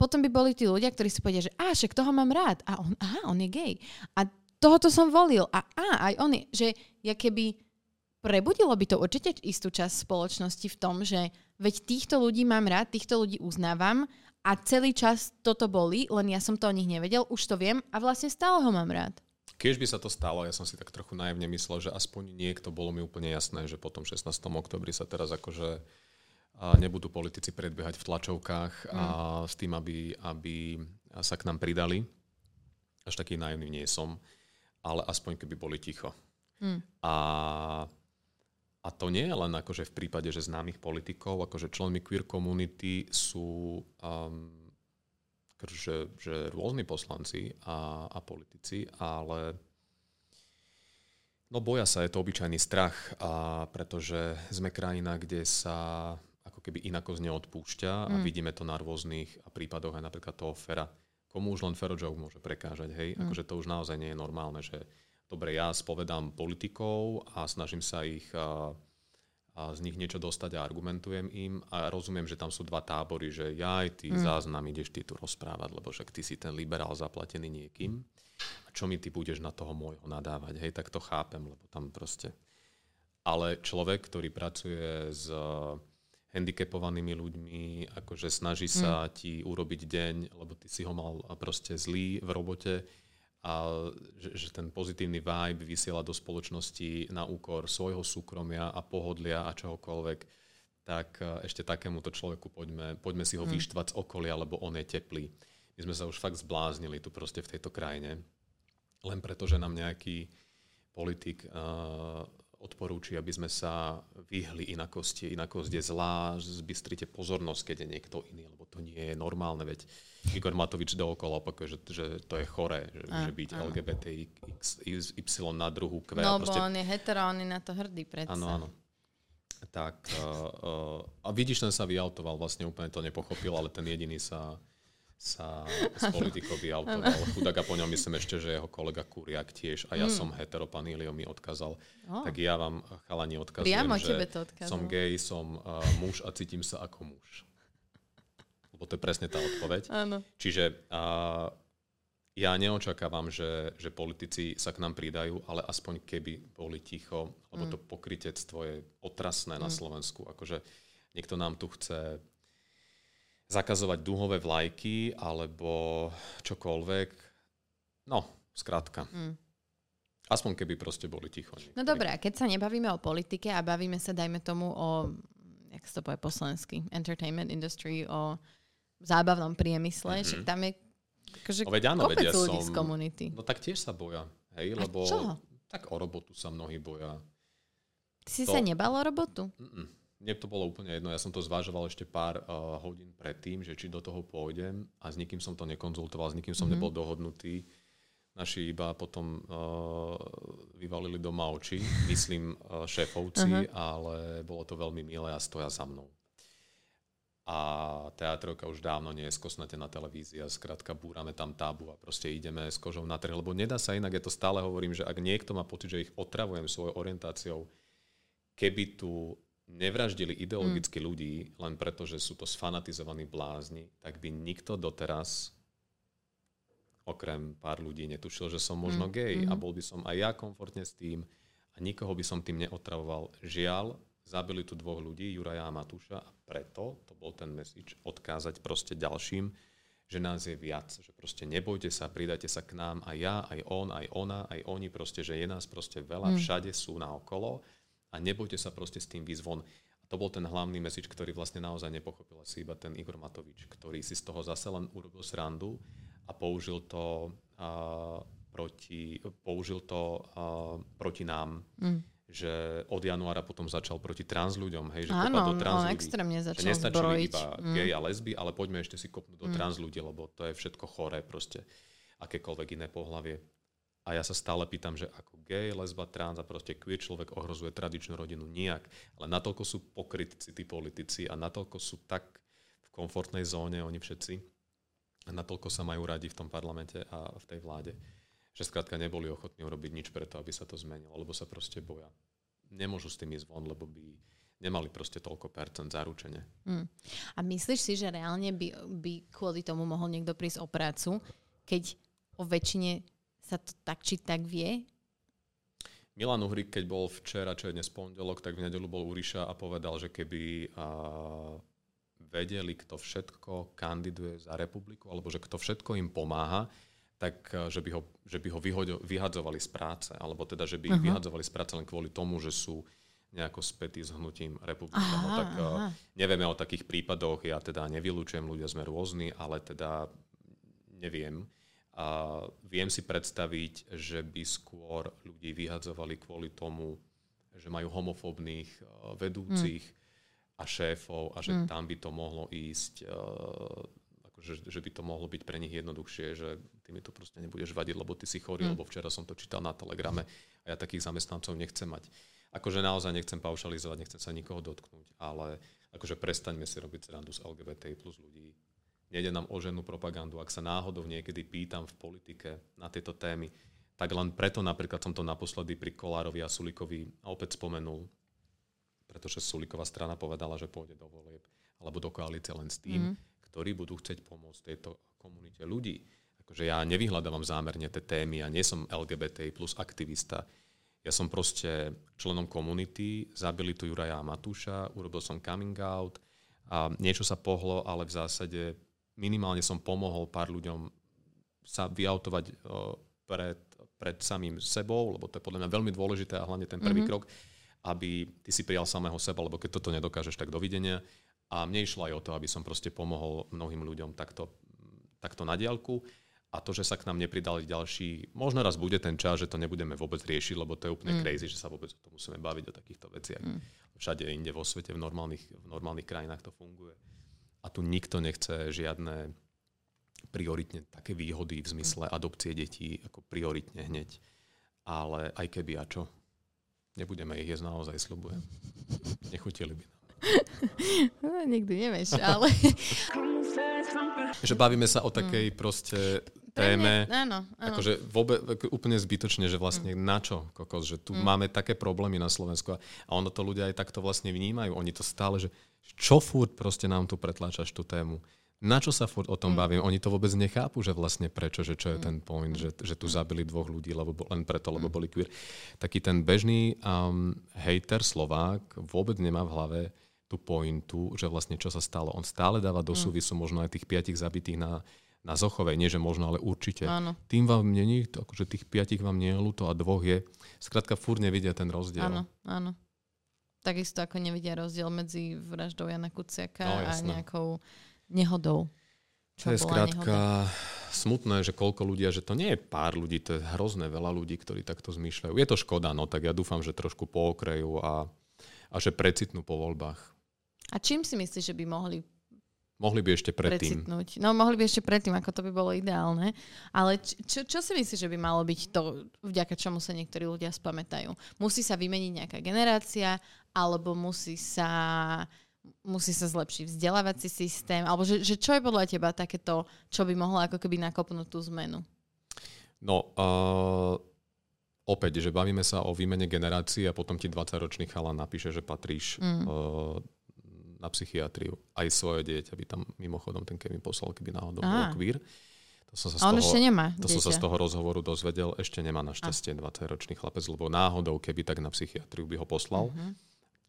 potom by boli tí ľudia, ktorí si povedia, že a však toho mám rád. A on, aha, on je gay. A tohoto som volil. A a, aj on je. Že ja keby prebudilo by to určite istú časť spoločnosti v tom, že veď týchto ľudí mám rád, týchto ľudí uznávam a celý čas toto boli, len ja som to o nich nevedel, už to viem a vlastne stále ho mám rád. Keď by sa to stalo, ja som si tak trochu naivne myslel, že aspoň niekto bolo mi úplne jasné, že po tom 16. oktobri sa teraz akože a nebudú politici predbiehať v tlačovkách mm. a s tým, aby, aby sa k nám pridali. Až taký naivný nie som, ale aspoň keby boli ticho. Mm. A, a to nie je len akože v prípade, že známych politikov, akože členmi queer community sú um, že, že rôzni poslanci a, a politici, ale no boja sa, je to obyčajný strach, a pretože sme krajina, kde sa ako keby inako neodpúšťa mm. a vidíme to na rôznych prípadoch aj napríklad toho Fera. Komu už len Fero joke môže prekážať, hej? Mm. Akože to už naozaj nie je normálne, že dobre, ja spovedám politikov a snažím sa ich a, a z nich niečo dostať a argumentujem im a rozumiem, že tam sú dva tábory, že ja aj ty mm. záznam ideš ty tu rozprávať, lebo však ty si ten liberál zaplatený niekým a čo mi ty budeš na toho môjho nadávať, hej, tak to chápem, lebo tam proste... Ale človek, ktorý pracuje s handicapovanými ľuďmi, akože snaží sa mm. ti urobiť deň, lebo ty si ho mal proste zlý v robote a že, že ten pozitívny vibe vysiela do spoločnosti na úkor svojho súkromia a pohodlia a čohokoľvek, tak e, ešte takémuto človeku poďme, poďme si ho mm. vyštvať z okolia, lebo on je teplý. My sme sa už fakt zbláznili tu proste v tejto krajine, len preto, že nám nejaký politik uh, odporúči, aby sme sa vyhli inakosti. Inakosť je zlá, zbystrite pozornosť, keď je niekto iný, lebo to nie je normálne, veď Igor Matovič dookola opakuje, že, že to je choré, že, a, že byť LGBTY na druhú kve. No, proste... bo on je hetero, on je na to hrdý predsa. Áno, áno. Tak, uh, uh, a vidíš, ten sa vyautoval, vlastne úplne to nepochopil, ale ten jediný sa sa s politikou vyautoval. Chudák a po ňom myslím ešte, že jeho kolega Kuriak tiež a ja mm. som hetero, pán Ilio mi odkazal. Oh. Tak ja vám, chalani, odkazujem, Priamo že to som gay, som uh, muž a cítim sa ako muž. Lebo to je presne tá odpoveď. Áno. Čiže uh, ja neočakávam, že, že politici sa k nám pridajú, ale aspoň keby boli ticho, lebo mm. to pokritectvo je otrasné mm. na Slovensku. Akože niekto nám tu chce zakazovať duhové vlajky alebo čokoľvek. No, skrátka. Mm. Aspoň keby proste boli ticho. Niektorí. No dobré, a keď sa nebavíme o politike a bavíme sa, dajme tomu, o, jak sa to povie po slovensky, entertainment industry, o zábavnom priemysle, mm-hmm. že tam je akože no, veď áno, kopec veď ja ľudí som, z komunity. No tak tiež sa boja, hej, a lebo čo? tak o robotu sa mnohí boja. Ty si to... sa nebal o robotu? Mm-mm mne to bolo úplne jedno, ja som to zvážoval ešte pár uh, hodín predtým, že či do toho pôjdem a s nikým som to nekonzultoval, s nikým som mm-hmm. nebol dohodnutý. Naši iba potom uh, vyvalili doma oči, myslím uh, šéfovci, uh-huh. ale bolo to veľmi milé a stoja za mnou. a teatrovka už dávno nie je skosnatená televízia, skrátka búrame tam tábu a proste ideme s kožou na trh, lebo nedá sa inak, ja to stále hovorím, že ak niekto má pocit, že ich otravujem svojou orientáciou, keby tu nevraždili ideologicky mm. ľudí len preto, že sú to sfanatizovaní blázni, tak by nikto doteraz okrem pár ľudí netušil, že som možno mm. gay mm. a bol by som aj ja komfortne s tým a nikoho by som tým neotravoval. Žiaľ, zabili tu dvoch ľudí, Juraja a Matúša, a preto to bol ten message odkázať proste ďalším, že nás je viac, že proste nebojte sa, pridajte sa k nám, aj ja, aj on, aj ona, aj oni, proste, že je nás proste veľa, mm. všade sú naokolo a nebojte sa proste s tým výzvon. A to bol ten hlavný message, ktorý vlastne naozaj nepochopil asi iba ten Igor Matovič, ktorý si z toho zase len urobil srandu a použil to uh, proti, použil to uh, proti nám. Mm že od januára potom začal proti trans ľuďom, hej, že Áno, do trans ľudí. extrémne začal že nestačili zbrojiť. iba mm. gay a lesby, ale poďme ešte si kopnúť do mm. trans ľudí, lebo to je všetko choré proste, akékoľvek iné pohlavie. A ja sa stále pýtam, že ako gay, lesba, trans a proste queer človek ohrozuje tradičnú rodinu nijak. Ale natoľko sú pokrytci tí politici a natoľko sú tak v komfortnej zóne oni všetci a natoľko sa majú radi v tom parlamente a v tej vláde že skrátka neboli ochotní urobiť nič preto, aby sa to zmenilo, lebo sa proste boja. Nemôžu s tým ísť von, lebo by nemali proste toľko percent zaručenie. Mm. A myslíš si, že reálne by, by kvôli tomu mohol niekto prísť o prácu, keď o väčšine sa to tak či tak vie? Milan Uhrik, keď bol včera, čo je dnes pondelok, tak v nedelu bol u Ríša a povedal, že keby a, vedeli, kto všetko kandiduje za republiku, alebo že kto všetko im pomáha, tak že by ho, že by ho vyhoďo, vyhadzovali z práce, alebo teda, že by uh-huh. vyhadzovali z práce len kvôli tomu, že sú nejako spätí s hnutím republiky. No, tak aha. nevieme o takých prípadoch, ja teda nevylúčujem, ľudia sme rôzni, ale teda neviem. A viem si predstaviť, že by skôr ľudí vyhadzovali kvôli tomu, že majú homofóbnych eh, vedúcich mm. a šéfov a že mm. tam by to mohlo ísť že, že by to mohlo byť pre nich jednoduchšie, že ty mi to proste nebudeš vadiť, lebo ty si chorý, mm. lebo včera som to čítal na Telegrame a ja takých zamestnancov nechcem mať. Akože naozaj nechcem paušalizovať, nechcem sa nikoho dotknúť, ale akože prestaňme si robiť srandu z LGBT plus ľudí. Nejde nám o ženu propagandu. Ak sa náhodou niekedy pýtam v politike na tieto témy, tak len preto napríklad som to naposledy pri Kolárovi a Sulikovi opäť spomenul, pretože Suliková strana povedala, že pôjde do volieb alebo do koalície len s tým, mm ktorí budú chcieť pomôcť tejto komunite ľudí. Akože ja nevyhľadávam zámerne tie témy, ja nie som LGBT plus aktivista. Ja som proste členom komunity, zabili tu Juraja a Matúša, urobil som coming out a niečo sa pohlo, ale v zásade minimálne som pomohol pár ľuďom sa vyautovať pred, pred samým sebou, lebo to je podľa mňa veľmi dôležité a hlavne ten prvý mm-hmm. krok, aby ty si prijal samého seba, lebo keď toto nedokážeš, tak dovidenia. A mne išlo aj o to, aby som proste pomohol mnohým ľuďom takto, takto na diálku. A to, že sa k nám nepridali ďalší, možno raz bude ten čas, že to nebudeme vôbec riešiť, lebo to je úplne mm. crazy, že sa vôbec o to musíme baviť o takýchto veciach. Mm. Všade inde vo svete, v normálnych, v normálnych krajinách to funguje. A tu nikto nechce žiadne prioritne také výhody v zmysle mm. adopcie detí, ako prioritne hneď. Ale aj keby a čo? Nebudeme ich jesť naozaj, slubujem. Nechutili by nám. no, nikdy nevieš, ale... že bavíme sa o takej mm. proste téme, mňa, áno, áno. akože vôbec, úplne zbytočne, že vlastne mm. na čo, kokos, že tu mm. máme také problémy na Slovensku a ono to ľudia aj takto vlastne vnímajú. Oni to stále, že čo furt proste nám tu pretláčaš tú tému na čo sa furt o tom mm. bavím? Oni to vôbec nechápu, že vlastne prečo, že čo je mm. ten point, že, že tu zabili dvoch ľudí lebo, len preto, lebo mm. boli queer. Taký ten bežný um, hater Slovák vôbec nemá v hlave tú pointu, že vlastne čo sa stalo. On stále dáva do súvisu možno aj tých piatich zabitých na, na Zochovej. Nie, že možno, ale určite. Áno. Tým vám není, akože tých piatich vám nie je ľúto a dvoch je. Skrátka, furt nevidia ten rozdiel. Áno, áno. Takisto ako nevidia rozdiel medzi vraždou Jana Kuciaka no, a nejakou nehodou. To je skrátka smutné, že koľko ľudia, že to nie je pár ľudí, to je hrozné veľa ľudí, ktorí takto zmýšľajú. Je to škoda, no tak ja dúfam, že trošku pookrejú a, a že precitnú po voľbách. A čím si myslíš, že by mohli Mohli by ešte predtým. Precitnúť. No, mohli by ešte predtým, ako to by bolo ideálne. Ale čo, čo si myslíš, že by malo byť to, vďaka čomu sa niektorí ľudia spamätajú? Musí sa vymeniť nejaká generácia, alebo musí sa musí sa zlepšiť vzdelávací systém, alebo že, že čo je podľa teba takéto, čo by mohlo ako keby nakopnúť tú zmenu? No, uh, opäť, že bavíme sa o výmene generácií a potom ti 20-ročný chalan napíše, že patríš mm. uh, na psychiatriu. Aj svoje dieťa by tam mimochodom ten Kevin poslal, keby náhodou bol queer. To som sa z toho, ešte nemá To dieťa. som sa z toho rozhovoru dozvedel. Ešte nemá našťastie 20-ročný chlapec, lebo náhodou, keby tak na psychiatriu by ho poslal. Uh-huh.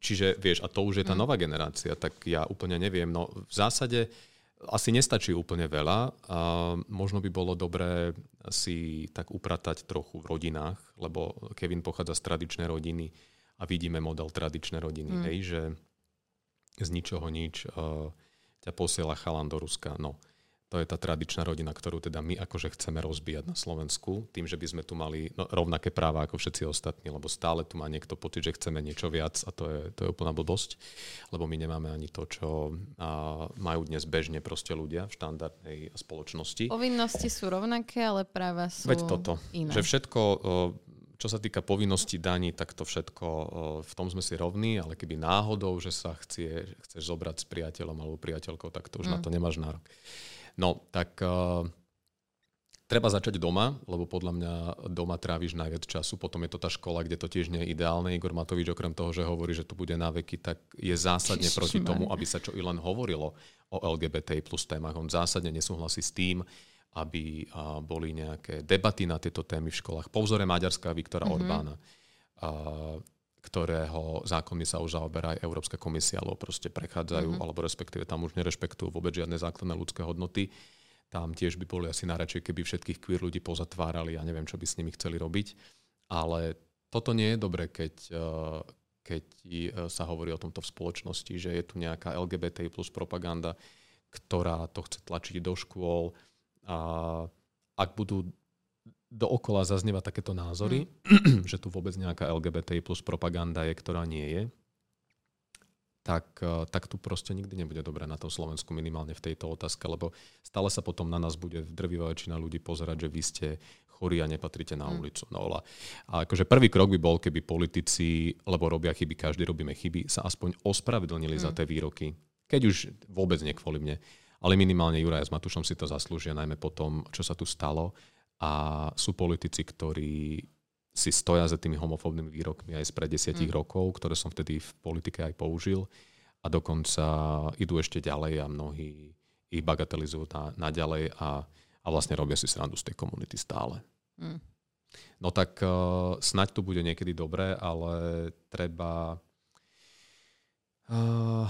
Čiže vieš, a to už je tá uh-huh. nová generácia, tak ja úplne neviem. No v zásade asi nestačí úplne veľa. A možno by bolo dobré si tak upratať trochu v rodinách, lebo Kevin pochádza z tradičnej rodiny a vidíme model tradičnej rodiny, mm. hej, že z ničoho nič uh, ťa posiela chalan do Ruska. No, to je tá tradičná rodina, ktorú teda my akože chceme rozbíjať na Slovensku, tým, že by sme tu mali no, rovnaké práva ako všetci ostatní, lebo stále tu má niekto pocit, že chceme niečo viac a to je, to je úplná blbosť, lebo my nemáme ani to, čo a, majú dnes bežne proste ľudia v štandardnej spoločnosti. Povinnosti sú rovnaké, ale práva sú Veď toto, iné. že všetko čo sa týka povinnosti daní, tak to všetko, v tom sme si rovní, ale keby náhodou, že sa chcie, chceš zobrať s priateľom alebo priateľkou, tak to už mm. na to nemáš nárok. No, tak uh, treba začať doma, lebo podľa mňa doma tráviš najviac času. Potom je to tá škola, kde to tiež nie je ideálne. Igor Matovič okrem toho, že hovorí, že tu bude na veky, tak je zásadne Ježiš, proti tomu, aby sa čo i len hovorilo o LGBT plus témach. On zásadne nesúhlasí s tým, aby boli nejaké debaty na tieto témy v školách. Po vzore Maďarska Viktora mm-hmm. Orbána. Ktorého zákony sa už zaoberá aj Európska komisia, alebo proste prechádzajú, mm-hmm. alebo respektíve tam už nerešpektujú vôbec žiadne základné ľudské hodnoty. Tam tiež by boli asi najradšej, keby všetkých queer ľudí pozatvárali a ja neviem, čo by s nimi chceli robiť. Ale toto nie je dobré, keď, eh, keď eh, sa hovorí o tomto v spoločnosti, že je tu nejaká LGBT plus propaganda, ktorá to chce tlačiť do škôl. A ak budú dookola zaznieva takéto názory, mm. že tu vôbec nejaká LGBT plus propaganda je, ktorá nie je, tak, eh, tak tu proste nikdy nebude dobré na tom Slovensku, minimálne v tejto otázke, lebo stále sa potom na nás bude drvivá väčšina ľudí pozerať, že vy ste chorí a nepatrite na mm. ulicu. No, a akože prvý krok by bol, keby politici, lebo robia chyby, každý robíme chyby, sa aspoň ospravedlnili mm. za tie výroky. Keď už vôbec nie kvôli mne, ale minimálne Juraj s Matušom si to zaslúžia, najmä po tom, čo sa tu stalo a sú politici, ktorí si stoja za tými homofóbnymi výrokmi aj spred desiatich mm. rokov, ktoré som vtedy v politike aj použil a dokonca idú ešte ďalej a mnohí ich bagatelizujú na, naďalej a, a vlastne robia si srandu z tej komunity stále. Mm. No tak uh, snaď to bude niekedy dobré, ale treba uh,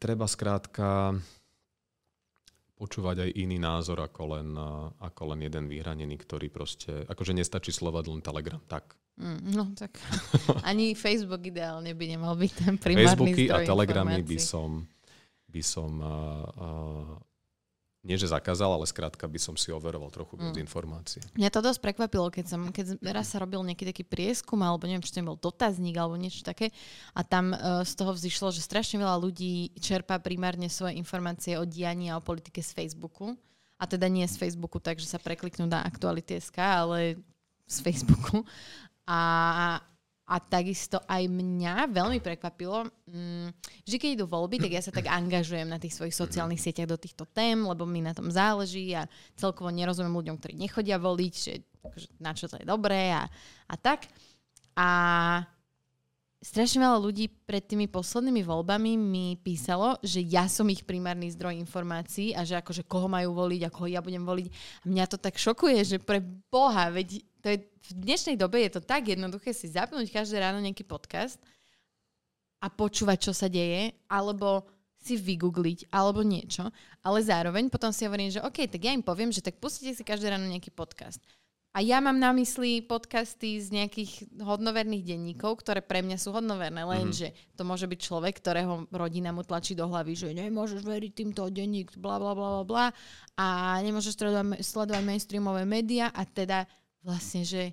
treba skrátka počúvať aj iný názor ako len, ako len jeden vyhranený, ktorý proste, akože nestačí slovať len Telegram, tak. Mm, no tak ani Facebook ideálne by nemal byť ten primárny Facebooky a Telegramy by som, by som uh, uh, nie že zakázal, ale skrátka by som si overoval trochu viac mm. informácií. Mňa to dosť prekvapilo, keď, som, keď raz sa robil nejaký taký prieskum, alebo neviem, či to bol dotazník, alebo niečo také, a tam uh, z toho vzýšlo, že strašne veľa ľudí čerpá primárne svoje informácie o dianí a o politike z Facebooku. A teda nie z Facebooku, takže sa prekliknú na aktuality.sk, ale z Facebooku. A, a takisto aj mňa veľmi prekvapilo, mm, že keď idú voľby, tak ja sa tak angažujem na tých svojich sociálnych sieťach do týchto tém, lebo mi na tom záleží a celkovo nerozumiem ľuďom, ktorí nechodia voliť, že, že na čo to je dobré a, a tak. A strašne veľa ľudí pred tými poslednými voľbami mi písalo, že ja som ich primárny zdroj informácií a že akože koho majú voliť a koho ja budem voliť. A mňa to tak šokuje, že pre Boha, veď to je, v dnešnej dobe je to tak jednoduché si zapnúť každé ráno nejaký podcast a počúvať, čo sa deje, alebo si vygoogliť, alebo niečo. Ale zároveň potom si hovorím, že OK, tak ja im poviem, že tak pustite si každé ráno nejaký podcast. A ja mám na mysli podcasty z nejakých hodnoverných denníkov, ktoré pre mňa sú hodnoverné, lenže mm-hmm. to môže byť človek, ktorého rodina mu tlačí do hlavy, že nemôžeš veriť týmto denník, bla bla bla bla bla a nemôžeš sledovať, sledovať mainstreamové médiá a teda vlastne, že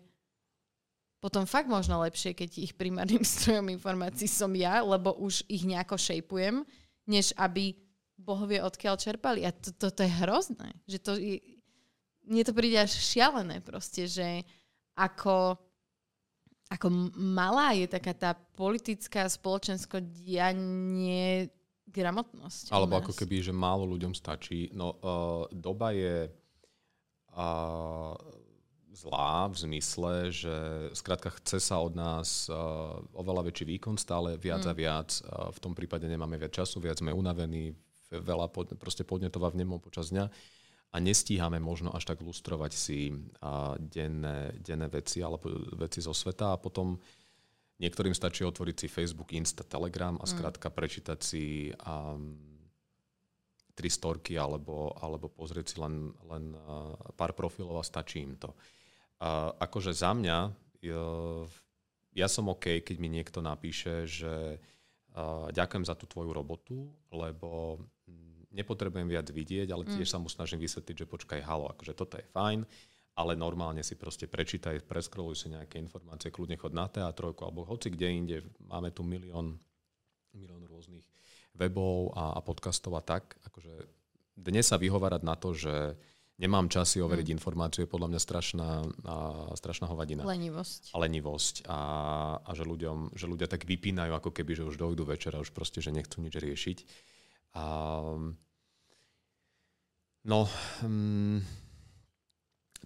potom fakt možno lepšie, keď ich primárnym strojom informácií som ja, lebo už ich nejako šejpujem, než aby Boh vie odkiaľ čerpali. A to, to, to je hrozné. Že to je, mne to príde až šialené proste, že ako, ako malá je taká tá politická spoločensko dianie gramotnosť. Alebo ako keby, že málo ľuďom stačí. No, uh, doba je uh, zlá v zmysle, že skrátka chce sa od nás uh, oveľa väčší výkon, stále viac mm. a viac. Uh, v tom prípade nemáme viac času, viac sme unavení, veľa pod, proste podnetova vnemov počas dňa a nestíhame možno až tak lustrovať si denné, denné veci alebo veci zo sveta a potom niektorým stačí otvoriť si Facebook, Insta, Telegram a mm. skrátka prečítať si um, tri storky alebo, alebo pozrieť si len, len uh, pár profilov a stačí im to. Uh, akože za mňa, uh, ja som OK, keď mi niekto napíše, že uh, ďakujem za tú tvoju robotu, lebo nepotrebujem viac vidieť, ale tiež mm. sa mu snažím vysvetliť, že počkaj, halo, akože toto je fajn, ale normálne si proste prečítaj, preskroluj si nejaké informácie, kľudne chod na teatrojku alebo hoci kde inde. Máme tu milión, milión rôznych webov a, a podcastov a tak. Akože dnes sa vyhovárať na to, že nemám čas si overiť mm. informáciu, je podľa mňa strašná, a, strašná hovadina. Lenivosť. A lenivosť. A, a že, ľuďom, že ľudia tak vypínajú, ako keby, že už dojdu večera, už proste, že nechcú nič riešiť. A, No, um,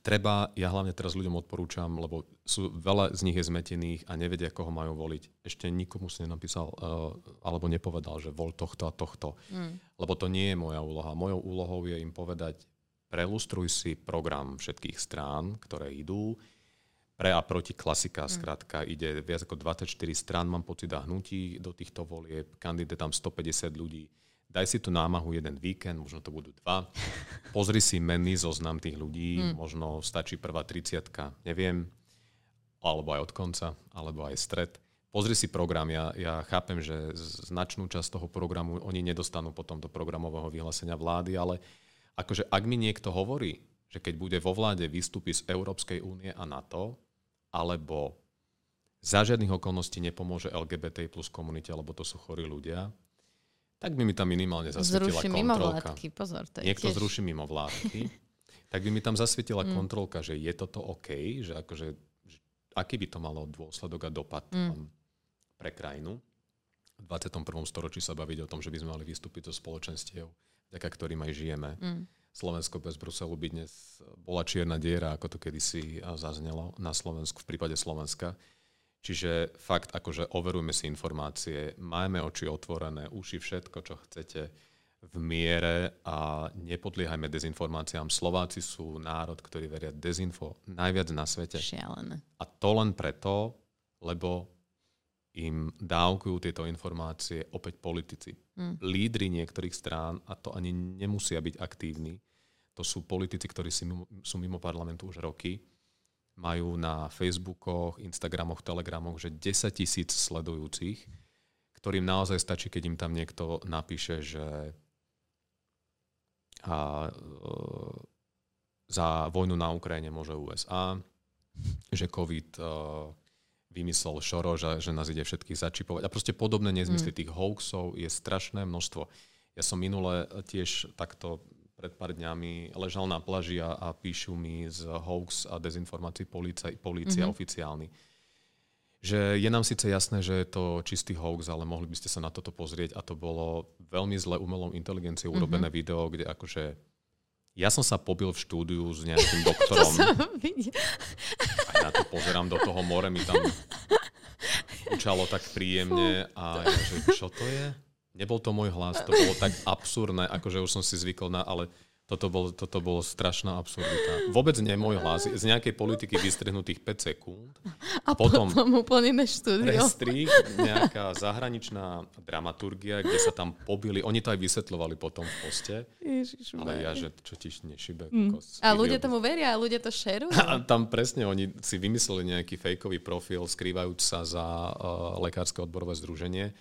treba, ja hlavne teraz ľuďom odporúčam, lebo sú veľa z nich je zmetených a nevedia, koho majú voliť. Ešte nikomu si nenapísal uh, alebo nepovedal, že vol tohto a tohto. Mm. Lebo to nie je moja úloha. Mojou úlohou je im povedať, prelustruj si program všetkých strán, ktoré idú. Pre a proti klasika, mm. skrátka, ide viac ako 24 strán, mám pocit, a hnutí do týchto volieb. Kandidát tam 150 ľudí daj si tú námahu jeden víkend, možno to budú dva. Pozri si menný zoznam tých ľudí, mm. možno stačí prvá 30 neviem, alebo aj od konca, alebo aj stred. Pozri si program, ja, ja chápem, že značnú časť toho programu oni nedostanú potom do programového vyhlásenia vlády, ale akože ak mi niekto hovorí, že keď bude vo vláde vystúpi z Európskej únie a NATO, alebo za žiadnych okolností nepomôže LGBT plus komunite, lebo to sú chorí ľudia, tak by mi tam minimálne zasvietila zruší kontrolka. Mimovládky, pozor, to je Niekto tiež... zruší mimovládky, tak by mi tam zasvietila mm. kontrolka, že je toto OK, že akože, že aký by to malo dôsledok a dopad mm. pre krajinu. V 21. storočí sa baviť o tom, že by sme mali vystúpiť zo spoločenstiev, vďaka ktorým aj žijeme. Mm. Slovensko bez Bruselu by dnes bola čierna diera, ako to kedysi zaznelo na Slovensku, v prípade Slovenska. Čiže fakt, akože overujme si informácie, majme oči otvorené, uši všetko, čo chcete v miere a nepodliehajme dezinformáciám. Slováci sú národ, ktorý veria dezinfo najviac na svete. Šialené. A to len preto, lebo im dávkujú tieto informácie opäť politici. Mm. Lídry niektorých strán, a to ani nemusia byť aktívni, to sú politici, ktorí sú mimo parlamentu už roky, majú na Facebookoch, Instagramoch, Telegramoch, že 10 tisíc sledujúcich, ktorým naozaj stačí, keď im tam niekto napíše, že a, e, za vojnu na Ukrajine môže USA, že COVID e, vymyslel Šoro, že, že nás ide všetkých začipovať. A proste podobné nezmysly mm. tých hoaxov je strašné množstvo. Ja som minule tiež takto pred pár dňami ležal na plaži a, a píšu mi z hoax a dezinformácií polícia, polícia mm-hmm. oficiálny. Že je nám síce jasné, že je to čistý hoax, ale mohli by ste sa na toto pozrieť a to bolo veľmi zle umelou inteligenciou mm-hmm. urobené video, kde akože ja som sa pobil v štúdiu s nejakým doktorom. a ja to pozerám do toho more, mi tam učalo tak príjemne a ja, že čo to je? Nebol to môj hlas, to bolo tak absurdné, akože už som si zvykol na, ale toto, bol, toto bolo strašná absurdita. Vôbec nie môj hlas, z nejakej politiky vystrihnutých 5 sekúnd. A potom, potom úplne iné štúdio. Prestrih, nejaká zahraničná dramaturgia, kde sa tam pobili. Oni to aj vysvetľovali potom v poste. Ježiš, ale ja, že čo ti nešibe. Mm. A ľudia tomu veria a ľudia to šerujú. A tam presne oni si vymysleli nejaký fejkový profil, skrývajúc sa za uh, Lekárske odborové združenie.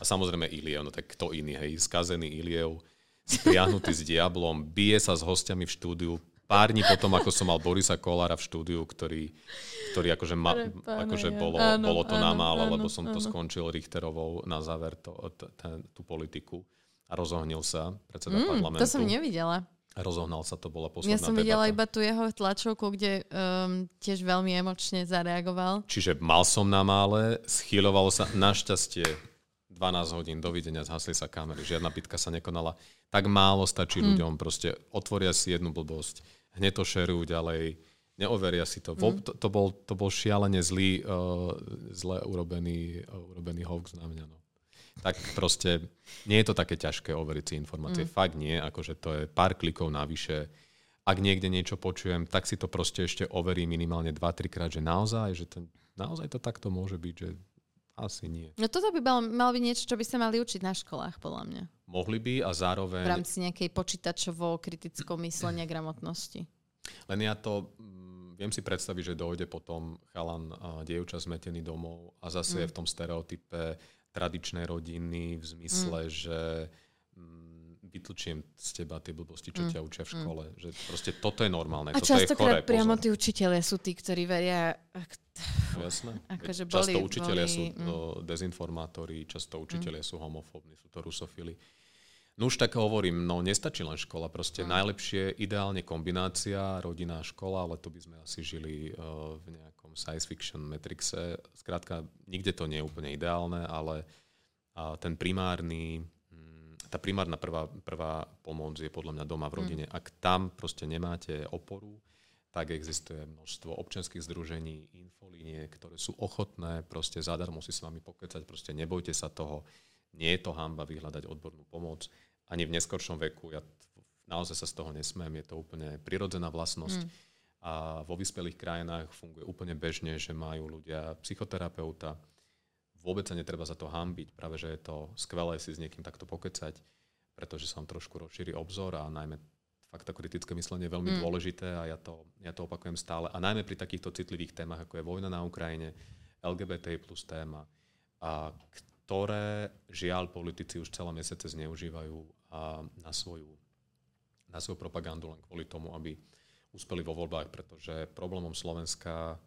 A samozrejme Iliev, no tak kto iný, hej, skazený Iliev spriahnutý s diablom, bije sa s hostiami v štúdiu. Pár dní potom, ako som mal Borisa Kolára v štúdiu, ktorý, ktorý akože, ma, akože bolo, áno, bolo to áno, na málo, áno, lebo som áno. to skončil Richterovou na záver to, t, t, tú politiku a rozohnil sa predseda mm, parlamentu. To som nevidela. Rozohnal sa, to bola posledná Ja som debata. videla iba tu jeho tlačovku, kde um, tiež veľmi emočne zareagoval. Čiže mal som na mále, schylovalo sa našťastie 12 hodín, dovidenia, zhasli sa kamery, žiadna pitka sa nekonala. Tak málo stačí mm. ľuďom, proste otvoria si jednu blbosť, hneď to šerujú ďalej, neoveria si to. Mm. To, to, bol, to bol šialene zlý, uh, zle urobený, uh, urobený hoax na mňa. No. Tak proste nie je to také ťažké overiť si informácie. Mm. Fakt nie, akože to je pár klikov navyše. Ak niekde niečo počujem, tak si to proste ešte overí minimálne 2-3 krát, že naozaj, že to, naozaj to takto môže byť, že asi nie. No toto by malo, malo byť niečo, čo by sa mali učiť na školách, podľa mňa. Mohli by a zároveň... V rámci nejakej počítačovo-kritickou myslenia gramotnosti. Len ja to mm, viem si predstaviť, že dojde potom chalan a dievča zmetený domov a zase mm. je v tom stereotype tradičnej rodiny v zmysle, mm. že vytlčiem z teba tie blbosti, čo mm. ťa učia v mm. škole. Mm. Že proste toto je normálne. A toto je chore, priamo tí učiteľia sú tí, ktorí veria, Jasné. Akože často učiteľia boli, sú mm. dezinformátori, často učiteľia mm. sú homofóbni, sú to rusofili. No už tak hovorím, no nestačí len škola, proste mm. najlepšie, ideálne kombinácia rodina a škola, ale to by sme asi žili uh, v nejakom science fiction matrixe. Skrátka, nikde to nie je úplne ideálne, ale uh, ten primárny, tá primárna prvá, prvá pomoc je podľa mňa doma v mm. rodine. Mm. Ak tam proste nemáte oporu, tak existuje množstvo občianských združení, infolínie, ktoré sú ochotné proste zadarmo si s vami pokecať, proste nebojte sa toho, nie je to hamba vyhľadať odbornú pomoc, ani v neskoršom veku, ja naozaj sa z toho nesmiem, je to úplne prirodzená vlastnosť. Mm. A vo vyspelých krajinách funguje úplne bežne, že majú ľudia psychoterapeuta, vôbec sa netreba za to hambiť, práve že je to skvelé si s niekým takto pokecať, pretože sa vám trošku rozšíri obzor a najmä fakt to kritické myslenie je veľmi mm. dôležité a ja to, ja to opakujem stále. A najmä pri takýchto citlivých témach, ako je vojna na Ukrajine, LGBT plus téma, a ktoré žiaľ politici už celé mesiace zneužívajú a na, svoju, na svoju propagandu len kvôli tomu, aby uspeli vo voľbách, pretože problémom Slovenska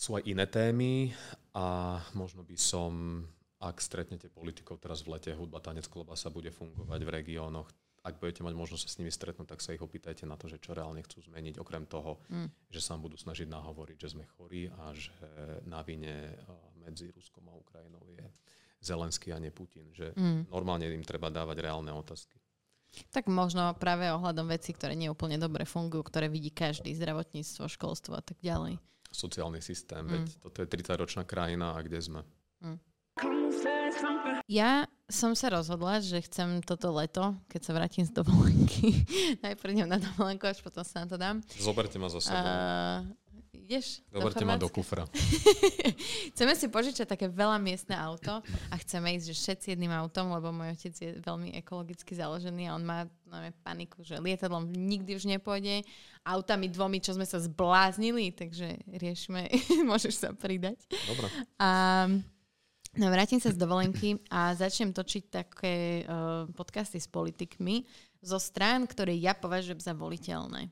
sú aj iné témy a možno by som, ak stretnete politikov teraz v lete, hudba, tanec, klobasa bude fungovať v regiónoch, ak budete mať možnosť sa s nimi stretnúť, tak sa ich opýtajte na to, že čo reálne chcú zmeniť, okrem toho, mm. že sa budú snažiť nahovoriť, že sme chorí a že na vine medzi Ruskom a Ukrajinou je Zelenský a nie Putin. Že mm. normálne im treba dávať reálne otázky. Tak možno práve ohľadom veci, ktoré neúplne dobre fungujú, ktoré vidí každý, zdravotníctvo, školstvo a tak ďalej. Sociálny systém, mm. veď toto je 30-ročná krajina a kde sme? Mm. Ja som sa rozhodla, že chcem toto leto, keď sa vrátim z dovolenky, najprv idem na dovolenku, až potom sa na to dám. Zoberte ma za sebou. Uh, ideš? Zoberte ma do kufra. chceme si požičať také veľa miestne auto a chceme ísť že všetci jedným autom, lebo môj otec je veľmi ekologicky založený a on má máme paniku, že lietadlom nikdy už nepôjde, autami dvomi, čo sme sa zbláznili, takže riešime, môžeš sa pridať. Dobre. A No vrátim sa z dovolenky a začnem točiť také uh, podcasty s politikmi zo strán, ktoré ja považujem za voliteľné.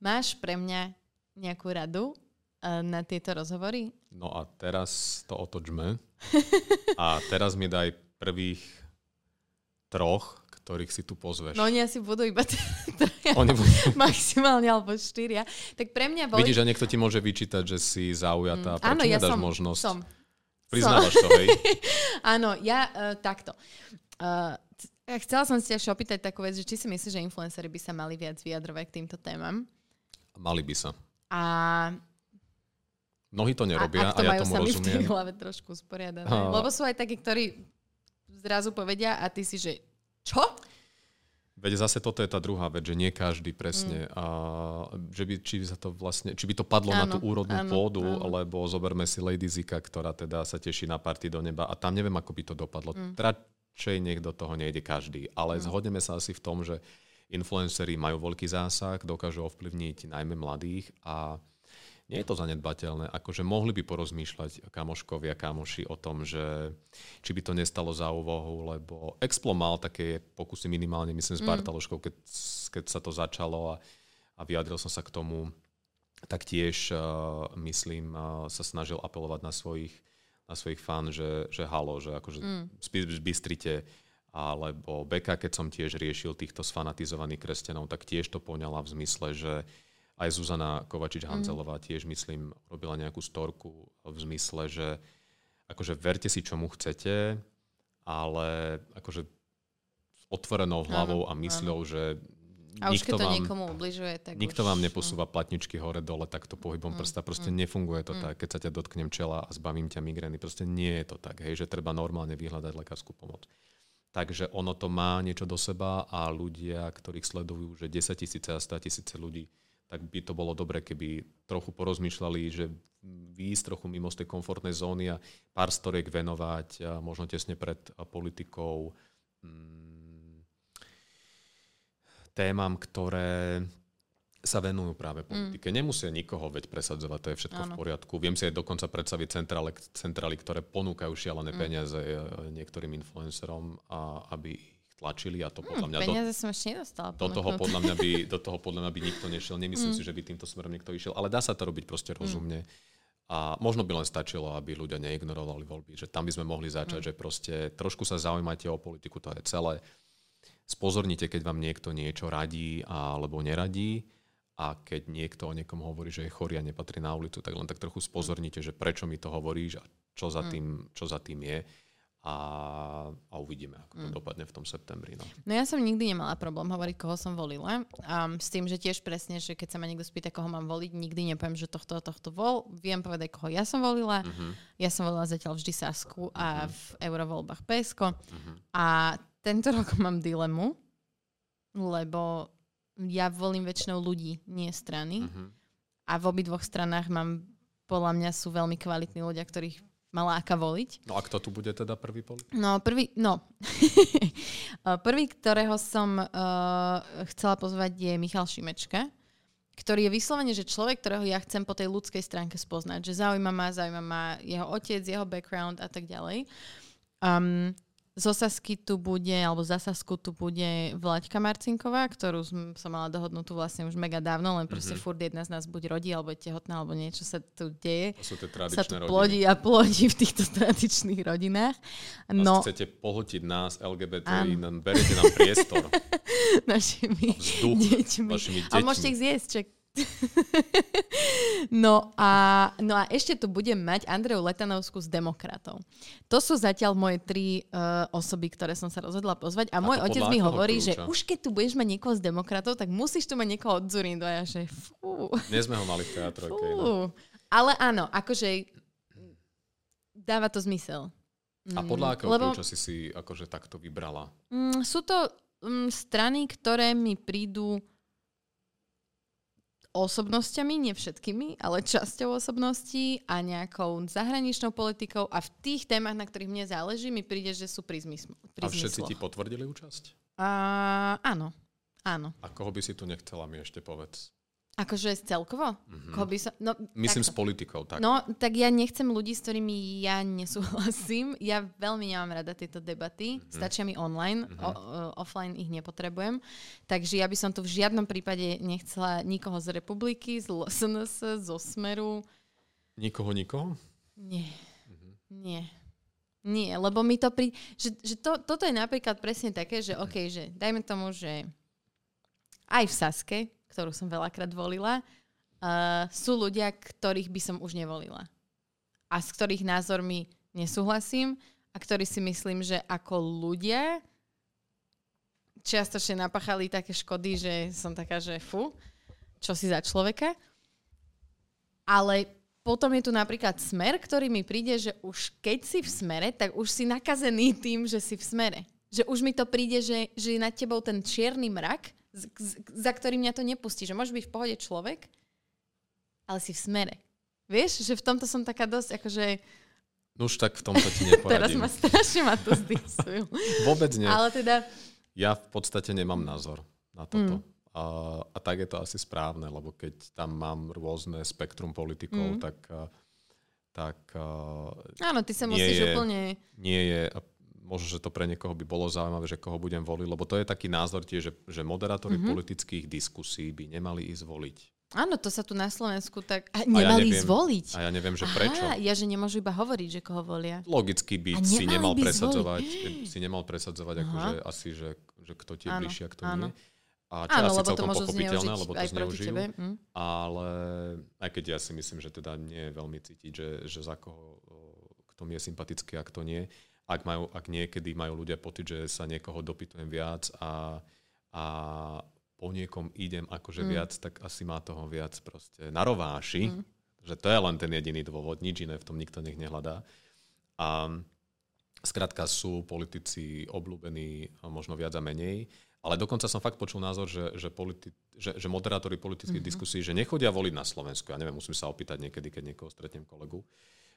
Máš pre mňa nejakú radu na tieto rozhovory? No a teraz to otočme. A teraz mi daj prvých troch, ktorých si tu pozveš. No oni asi budú iba oni budú... maximálne, alebo štyria. Tak pre mňa boli... Vidíš, že niekto ti môže vyčítať, že si zaujatá. Mm, áno, ja som, možnosť? Som. Priznávaš to, hej? Áno, ja uh, takto. Uh, chcela som si ešte opýtať takú vec, že či si myslíš, že influencery by sa mali viac vyjadrovať k týmto témam? Mali by sa. A Mnohí to nerobia a, a, ja tomu rozumiem. A v hlave trošku usporiadané. A... Lebo sú aj takí, ktorí zrazu povedia a ty si, že čo? Veď zase toto je tá druhá vec, že nie každý presne. Mm. A že by, či, sa to vlastne, či by to padlo áno, na tú úrodnú áno, pôdu, áno. lebo zoberme si Lady Zika, ktorá teda sa teší na party do neba a tam neviem, ako by to dopadlo. Mm. Radšej nech do toho nejde každý. Ale mm. zhodneme sa asi v tom, že influenceri majú veľký zásah, dokážu ovplyvniť najmä mladých a nie je to zanedbateľné. Akože mohli by porozmýšľať kamoškovia, kamoši o tom, že či by to nestalo za úvahu, lebo Explo mal také pokusy minimálne, myslím, s mm. Bartaloškou, keď, keď sa to začalo a, a vyjadril som sa k tomu, tak tiež, uh, myslím, uh, sa snažil apelovať na svojich, na svojich fan, že, že halo, že akože mm. bystrite, alebo Beka, keď som tiež riešil týchto sfanatizovaných kresťanov, tak tiež to poňala v zmysle, že aj Zuzana Kovačič-Hanzelová mm. tiež, myslím, robila nejakú storku v zmysle, že akože verte si, čomu chcete, ale akože s otvorenou hlavou Áno, a mysľou, že A už keď to vám, niekomu ubližuje, tak nikto už, vám neposúva platničky hore-dole takto pohybom Mm, prsta. Proste mm, nefunguje to mm. tak. Keď sa ťa dotknem čela a zbavím ťa migrény, proste nie je to tak. Hej, že treba normálne vyhľadať lekárskú pomoc. Takže ono to má niečo do seba a ľudia, ktorých sledujú, že 10 tisíce a 100 tisíce ľudí, tak by to bolo dobre, keby trochu porozmýšľali, že výjsť trochu mimo z tej komfortnej zóny a pár storiek venovať a možno tesne pred politikou mm, témam, ktoré sa venujú práve politike. Mm. Nemusia nikoho veď presadzovať, to je všetko Áno. v poriadku. Viem si aj dokonca predstaviť centrály, centrály ktoré ponúkajú šialené Mm. peniaze e, niektorým influencerom, a aby tlačili a to podľa Hm, mňa do, peniaze som ešte nedostala. do toho podľa mňa by, do toho podľa mňa by nikto nešiel. Nemyslím Mm. si, že by týmto smerom niekto išiel, ale dá sa to robiť proste rozumne. A možno by len stačilo, aby ľudia neignorovali voľby, že tam by sme mohli začať, Mm. že proste trošku sa zaujímate o politiku, to je celé. Spozornite, keď vám niekto niečo radí alebo neradí a keď niekto o niekom hovorí, že je chorý a nepatrí na ulicu, tak len tak trochu spozornite, že prečo mi to hovoríš a čo za tým, čo za tým je. A, a uvidíme, ako to Mm. dopadne v tom septembri. No. No ja som nikdy nemala problém hovoriť, koho som volila. Um, s tým, že tiež presne, že keď sa ma niekto spýta, koho mám voliť, nikdy nepoviem, že tohto a tohto vol. Viem povedať, koho ja som volila. Uh-huh. Ja som volila zatiaľ vždy Sasku a v eurovoľbách PSK. Uh-huh. A tento rok mám dilemu, lebo ja volím väčšinou ľudí, nie strany. Uh-huh. A v obidvoch stranách mám, podľa mňa sú veľmi kvalitní ľudia, ktorých ma láka voliť. No a kto tu bude teda prvý politik? No, prvý, no. prvý, ktorého som uh, chcela pozvať je Michal Šimečka, ktorý je vyslovene, že človek, ktorého ja chcem po tej ľudskej stránke spoznať. Že zaujíma ma, zaujíma ma jeho otec, jeho background a tak ďalej. Um, zo Sasky tu bude, alebo za Sasku tu bude Vlaďka Marcinková, ktorú som, mala dohodnutú vlastne už mega dávno, len proste Mhm. furt jedna z nás buď rodí, alebo je tehotná, alebo niečo sa tu deje To sú tie sa tu tradičné rodiny. plodí a plodí v týchto tradičných rodinách. No. No, Chcete pohltiť nás, LGBT, Áno. nám berete nám priestor, našimi deťmi. vašimi Ale môžete deťmi. ich zjesť, čak. no, a, no a ešte tu budem mať Andreju Letanovskú z Demokratov. To sú zatiaľ moje tri uh, osoby, ktoré som sa rozhodla pozvať. A, A môj otec podľa mi hovorí, že kľúča? už keď tu budeš mať niekoho z Demokratov, tak musíš tu mať niekoho od Zurindu. A ja že fú. Dnes sme ho mali v teatrojke. No. Ale áno, akože dáva to zmysel. A podľa Mm, akého lebo, kľúča si si akože takto vybrala? mm, sú to mm, strany, ktoré mi prídu osobnosťami, nie všetkými, ale časťou osobností a nejakou zahraničnou politikou a v tých témach, na ktorých mne záleží, mi príde, že sú pri, zmysl, pri A všetci ti zmysloch. potvrdili účasť? A, áno, áno. A koho by si tu nechcela mi ešte povedz? Akože celkovo? Mhm. Koho by som, no, Myslím s takto. politikou, tak. No, tak ja nechcem ľudí, s ktorými ja nesúhlasím. Ja veľmi nemám rada tieto debaty. Mhm. Stačia mi online, Mhm. o, o, offline ich nepotrebujem. Takže ja by som tu v žiadnom prípade nechcela nikoho z republiky, z LSNS, zo Smeru. Nikoho, nikoho? Nie, Mhm. nie. Nie, lebo mi to pri... Že, že to, toto je napríklad presne také, že OK, že dajme tomu, že aj v Saske, ktorú som veľakrát volila, uh, sú ľudia, ktorých by som už nevolila. A s ktorých názormi nesúhlasím a ktorí si myslím, že ako ľudia čiastočne napáchali také škody, že som taká, že fu, čo si za človeka. Ale potom je tu napríklad smer, ktorý mi príde, že už keď si v smere, tak už si nakazený tým, že si v smere. Že už mi to príde, že, že je nad tebou ten čierny mrak, za ktorý mňa to nepustí. Že môžeš byť v pohode človek, ale si v smere. Vieš, že v tomto som taká dosť, akože No už tak v tomto ti teraz neporadím. ma strašne ma to zdisujú. Vôbec nie. Ale teda, Ja v podstate nemám názor na toto. Mm. A, a tak je to asi správne, lebo keď tam mám rôzne spektrum politikov, Mm. tak, a, tak a, áno, ty sa musíš je- úplne... nie je, možno, že to pre niekoho by bolo zaujímavé, že koho budem voliť, lebo to je taký názor tiež, že, že moderátori Mhm. politických diskusí by nemali ísť voliť. Áno, to sa tu na Slovensku tak... A ja nemali neviem. zvoliť. A ja neviem, že prečo. Aha, ja, že nemôžu iba hovoriť, že koho volia. Logicky by si nemal by presadzovať, si nemal presadzovať Aha. akože asi, že, že kto ti je bližšie a kto áno. nie. A čo Áno, asi lebo to môžu pochopiteľné, lebo to zneužijú. Hm? Ale aj keď ja si myslím, že teda nie je veľmi cítiť, že, že za koho kto mi je sympatický a kto nie. Ak, majú, ak niekedy majú ľudia pocit, že sa niekoho dopytujem viac a, a po niekom idem akože mm. viac, tak asi má toho viac proste na rováši. Mm. Že to je len ten jediný dôvod, nič iné v tom nikto nech nehľadá. A skrátka sú politici obľúbení možno viac a menej. Ale dokonca som fakt počul názor, že, že, politi- že, že moderátori politických mm-hmm. diskusí, že nechodia voliť na Slovensku. Ja neviem, musím sa opýtať niekedy, keď niekoho stretnem kolegu,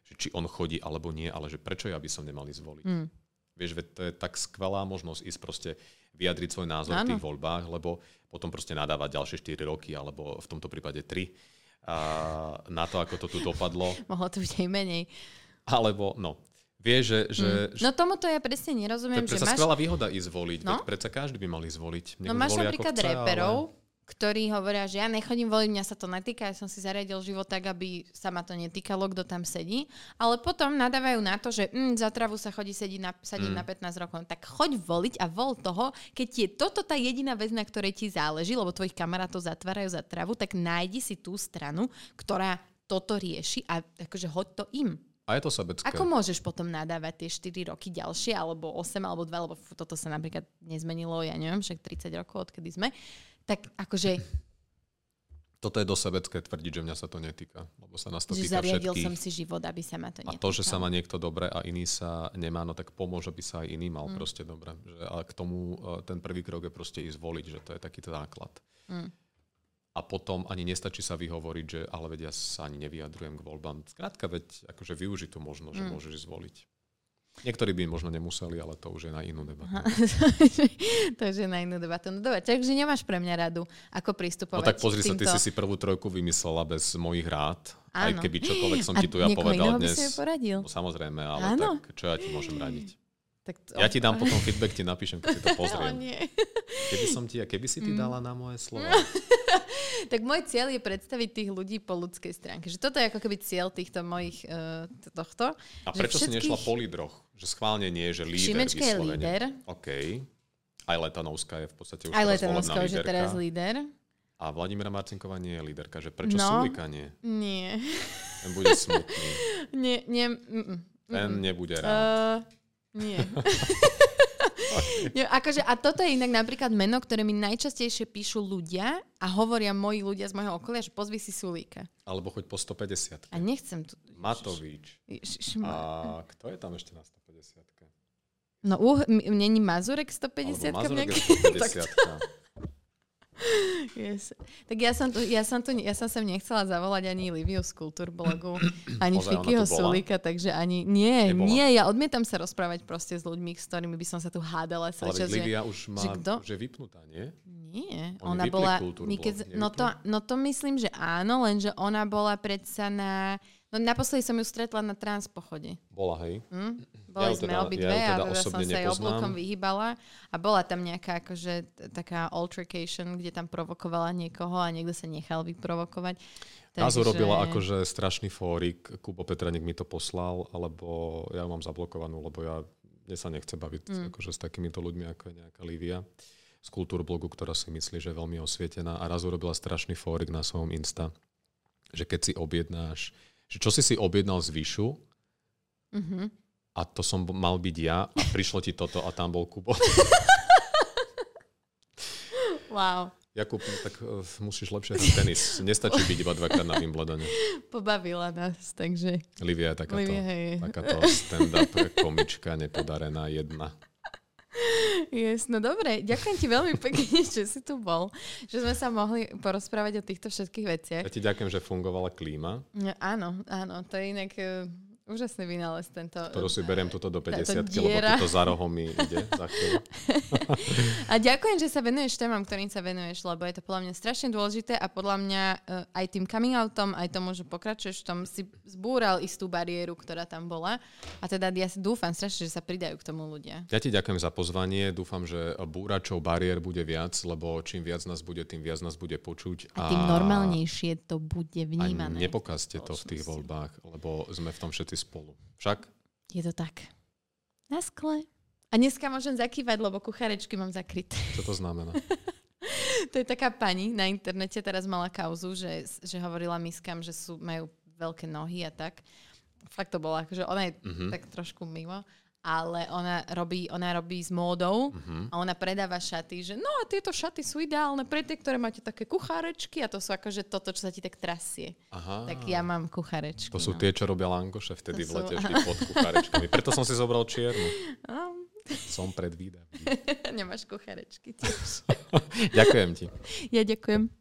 že či on chodí alebo nie, ale že prečo ja by som nemali zvoliť. Mm. Vieš, veď to je tak skvelá možnosť ísť proste vyjadriť svoj názor Áno. v tých voľbách, lebo potom proste nadávať ďalšie 4 roky, alebo v tomto prípade 3 a na to, ako to tu dopadlo. Mohlo to byť aj menej. Alebo, no, Vie, že... že mm. No tomuto ja presne nerozumiem. To je že máš... skvelá výhoda ísť zvoliť. No? Predsa každý by mali zvoliť. Nech no máš napríklad chce, reperov, ale... ktorí hovoria, že ja nechodím voliť, mňa sa to netýka, ja som si zariadil život tak, aby sa ma to netýkalo, kto tam sedí. Ale potom nadávajú na to, že mm, za travu sa chodí sediť na, sediť mm. na 15 rokov. Tak choď voliť a vol toho, keď je toto tá jediná vec, na ktorej ti záleží, lebo tvojich kamarátov zatvárajú za travu, tak nájdi si tú stranu, ktorá toto rieši a akože hoď to im. A je to sebecké. Ako môžeš potom nadávať tie 4 roky ďalšie, alebo 8, alebo 2, lebo toto sa napríklad nezmenilo, ja neviem, však 30 rokov, odkedy sme. Tak akože... Toto je dosť sebecké tvrdiť, že mňa sa to netýka, lebo sa nás to že týka zariadil všetkých. som si život, aby sa ma to netýkalo. A to, že sa má niekto dobre a iný sa nemá, no tak pomôže, aby sa aj iný mal mm. proste dobre. Že, ale k tomu e, ten prvý krok je proste ísť voliť, že to je taký základ. Mm a potom ani nestačí sa vyhovoriť, že ale vedia sa ani nevyjadrujem k voľbám. Skrátka, veď akože využiť to možno, že mm. môžeš zvoliť. Niektorí by možno nemuseli, ale to už je na inú debatu. to už je na inú debatu. No dobre, takže nemáš pre mňa radu, ako pristupovať No tak pozri sa, ty si si prvú trojku vymyslela bez mojich rád. Áno. Aj keby čokoľvek som ti tu ja povedal dnes. By si poradil. No, samozrejme, ale Áno. tak čo ja ti môžem radiť? Tak to... Ja ti dám potom feedback, ti napíšem, keď si to pozriem. O, nie. Keby som ti, keby si ty mm. dala na moje slova. tak môj cieľ je predstaviť tých ľudí po ľudskej stránke. Že toto je ako keby cieľ týchto mojich uh, tohto. A prečo všetkých... si nešla po lídroch? Že schválne nie, že líder Šimečka je líder. OK. Aj Letanovská je v podstate už Aj Letanovská už je teraz líder. A Vladimíra Marcinková nie je líderka. Že prečo no, Sulika nie? Nie. Ten bude smutný. nie, nie. Mm, mm, Ten nebude rád. Uh, nie. Nie, akože, a toto je inak napríklad meno, ktoré mi najčastejšie píšu ľudia a hovoria moji ľudia z môjho okolia, že pozvi si Sulíka. Alebo choď po 150. A nechcem tu. Matovič. a kto je tam ešte na 150? No, uh, není Mazurek 150? Alebo Mazurek je 150. Yes. Tak ja som, tu, ja, som tu, ja som sem nechcela zavolať ani Liviu z Kultúrblogu, ani Fikyho Sulika, takže ani... Nie, Nebola. nie, ja odmietam sa rozprávať proste s ľuďmi, s ktorými by som sa tu hádala. Ale čas, Livia že, už má, že, kto? že vypnutá, nie? Nie, Oni ona bola... My keď, no, to, no to myslím, že áno, lenže ona bola predsa na No naposledy som ju stretla na transpochode. Bola, hej. Hm? Boli ja sme teda, obidve ja teda a teda som sa jej oblúkom vyhýbala a bola tam nejaká akože taká altercation, kde tam provokovala niekoho a niekto sa nechal vyprovokovať. Nás urobila akože strašný fórik, Kubo Petranik mi to poslal, alebo ja mám zablokovanú, lebo ja mne sa nechce baviť mm. akože s takýmito ľuďmi, ako je nejaká Lívia z kultúrblogu, ktorá si myslí, že je veľmi osvietená a raz urobila strašný fórik na svojom Insta, že keď si objednáš že čo si si objednal z Vyšu mm-hmm. a to som mal byť ja a prišlo ti toto a tam bol Kubo. wow. Jakub, tak uh, musíš lepšie hrať tenis. Nestačí byť iba dvakrát na Wimbledone. Pobavila nás, takže... Livia je takáto, Livia, hej. takáto stand-up komička nepodarená jedna. Yes, no dobre, ďakujem ti veľmi pekne, že si tu bol, že sme sa mohli porozprávať o týchto všetkých veciach. Ja ti ďakujem, že fungovala klíma. No, áno, áno, to je inak eh, Úžasný vynález tento. Ktorú si beriem tuto do 50 lebo tuto za rohom mi ide za A ďakujem, že sa venuješ témam, ktorým sa venuješ, lebo je to podľa mňa strašne dôležité a podľa mňa uh, aj tým coming outom, aj tomu, že pokračuješ v tom, si zbúral istú bariéru, ktorá tam bola. A teda ja si dúfam strašne, že sa pridajú k tomu ľudia. Ja ti ďakujem za pozvanie. Dúfam, že búračov bariér bude viac, lebo čím viac nás bude, tým viac nás bude počuť. A, a tým normálnejšie to bude vnímané. A nepokazte to v tých voľbách, lebo sme v tom všetci všetci spolu. Však? Je to tak. Na skle. A dneska môžem zakývať, lebo kucharečky mám zakryté. Čo to znamená? to je taká pani na internete teraz mala kauzu, že, že hovorila miskám, že sú, majú veľké nohy a tak fakt to bola, akože ona je mm-hmm. tak trošku mimo, ale ona robí, ona robí s módou uh-huh. a ona predáva šaty, že no a tieto šaty sú ideálne pre tie, ktoré máte také kuchárečky a to sú akože toto, čo sa ti tak trasie. Aha. Tak ja mám kuchárečky. To sú no. tie, čo robia Langoše vtedy to v lete sú... vždy pod kuchárečkami. Preto som si zobral čiernu. Um. Som predvídavý. Nemáš kuchárečky tiež. ďakujem ti. Ja ďakujem.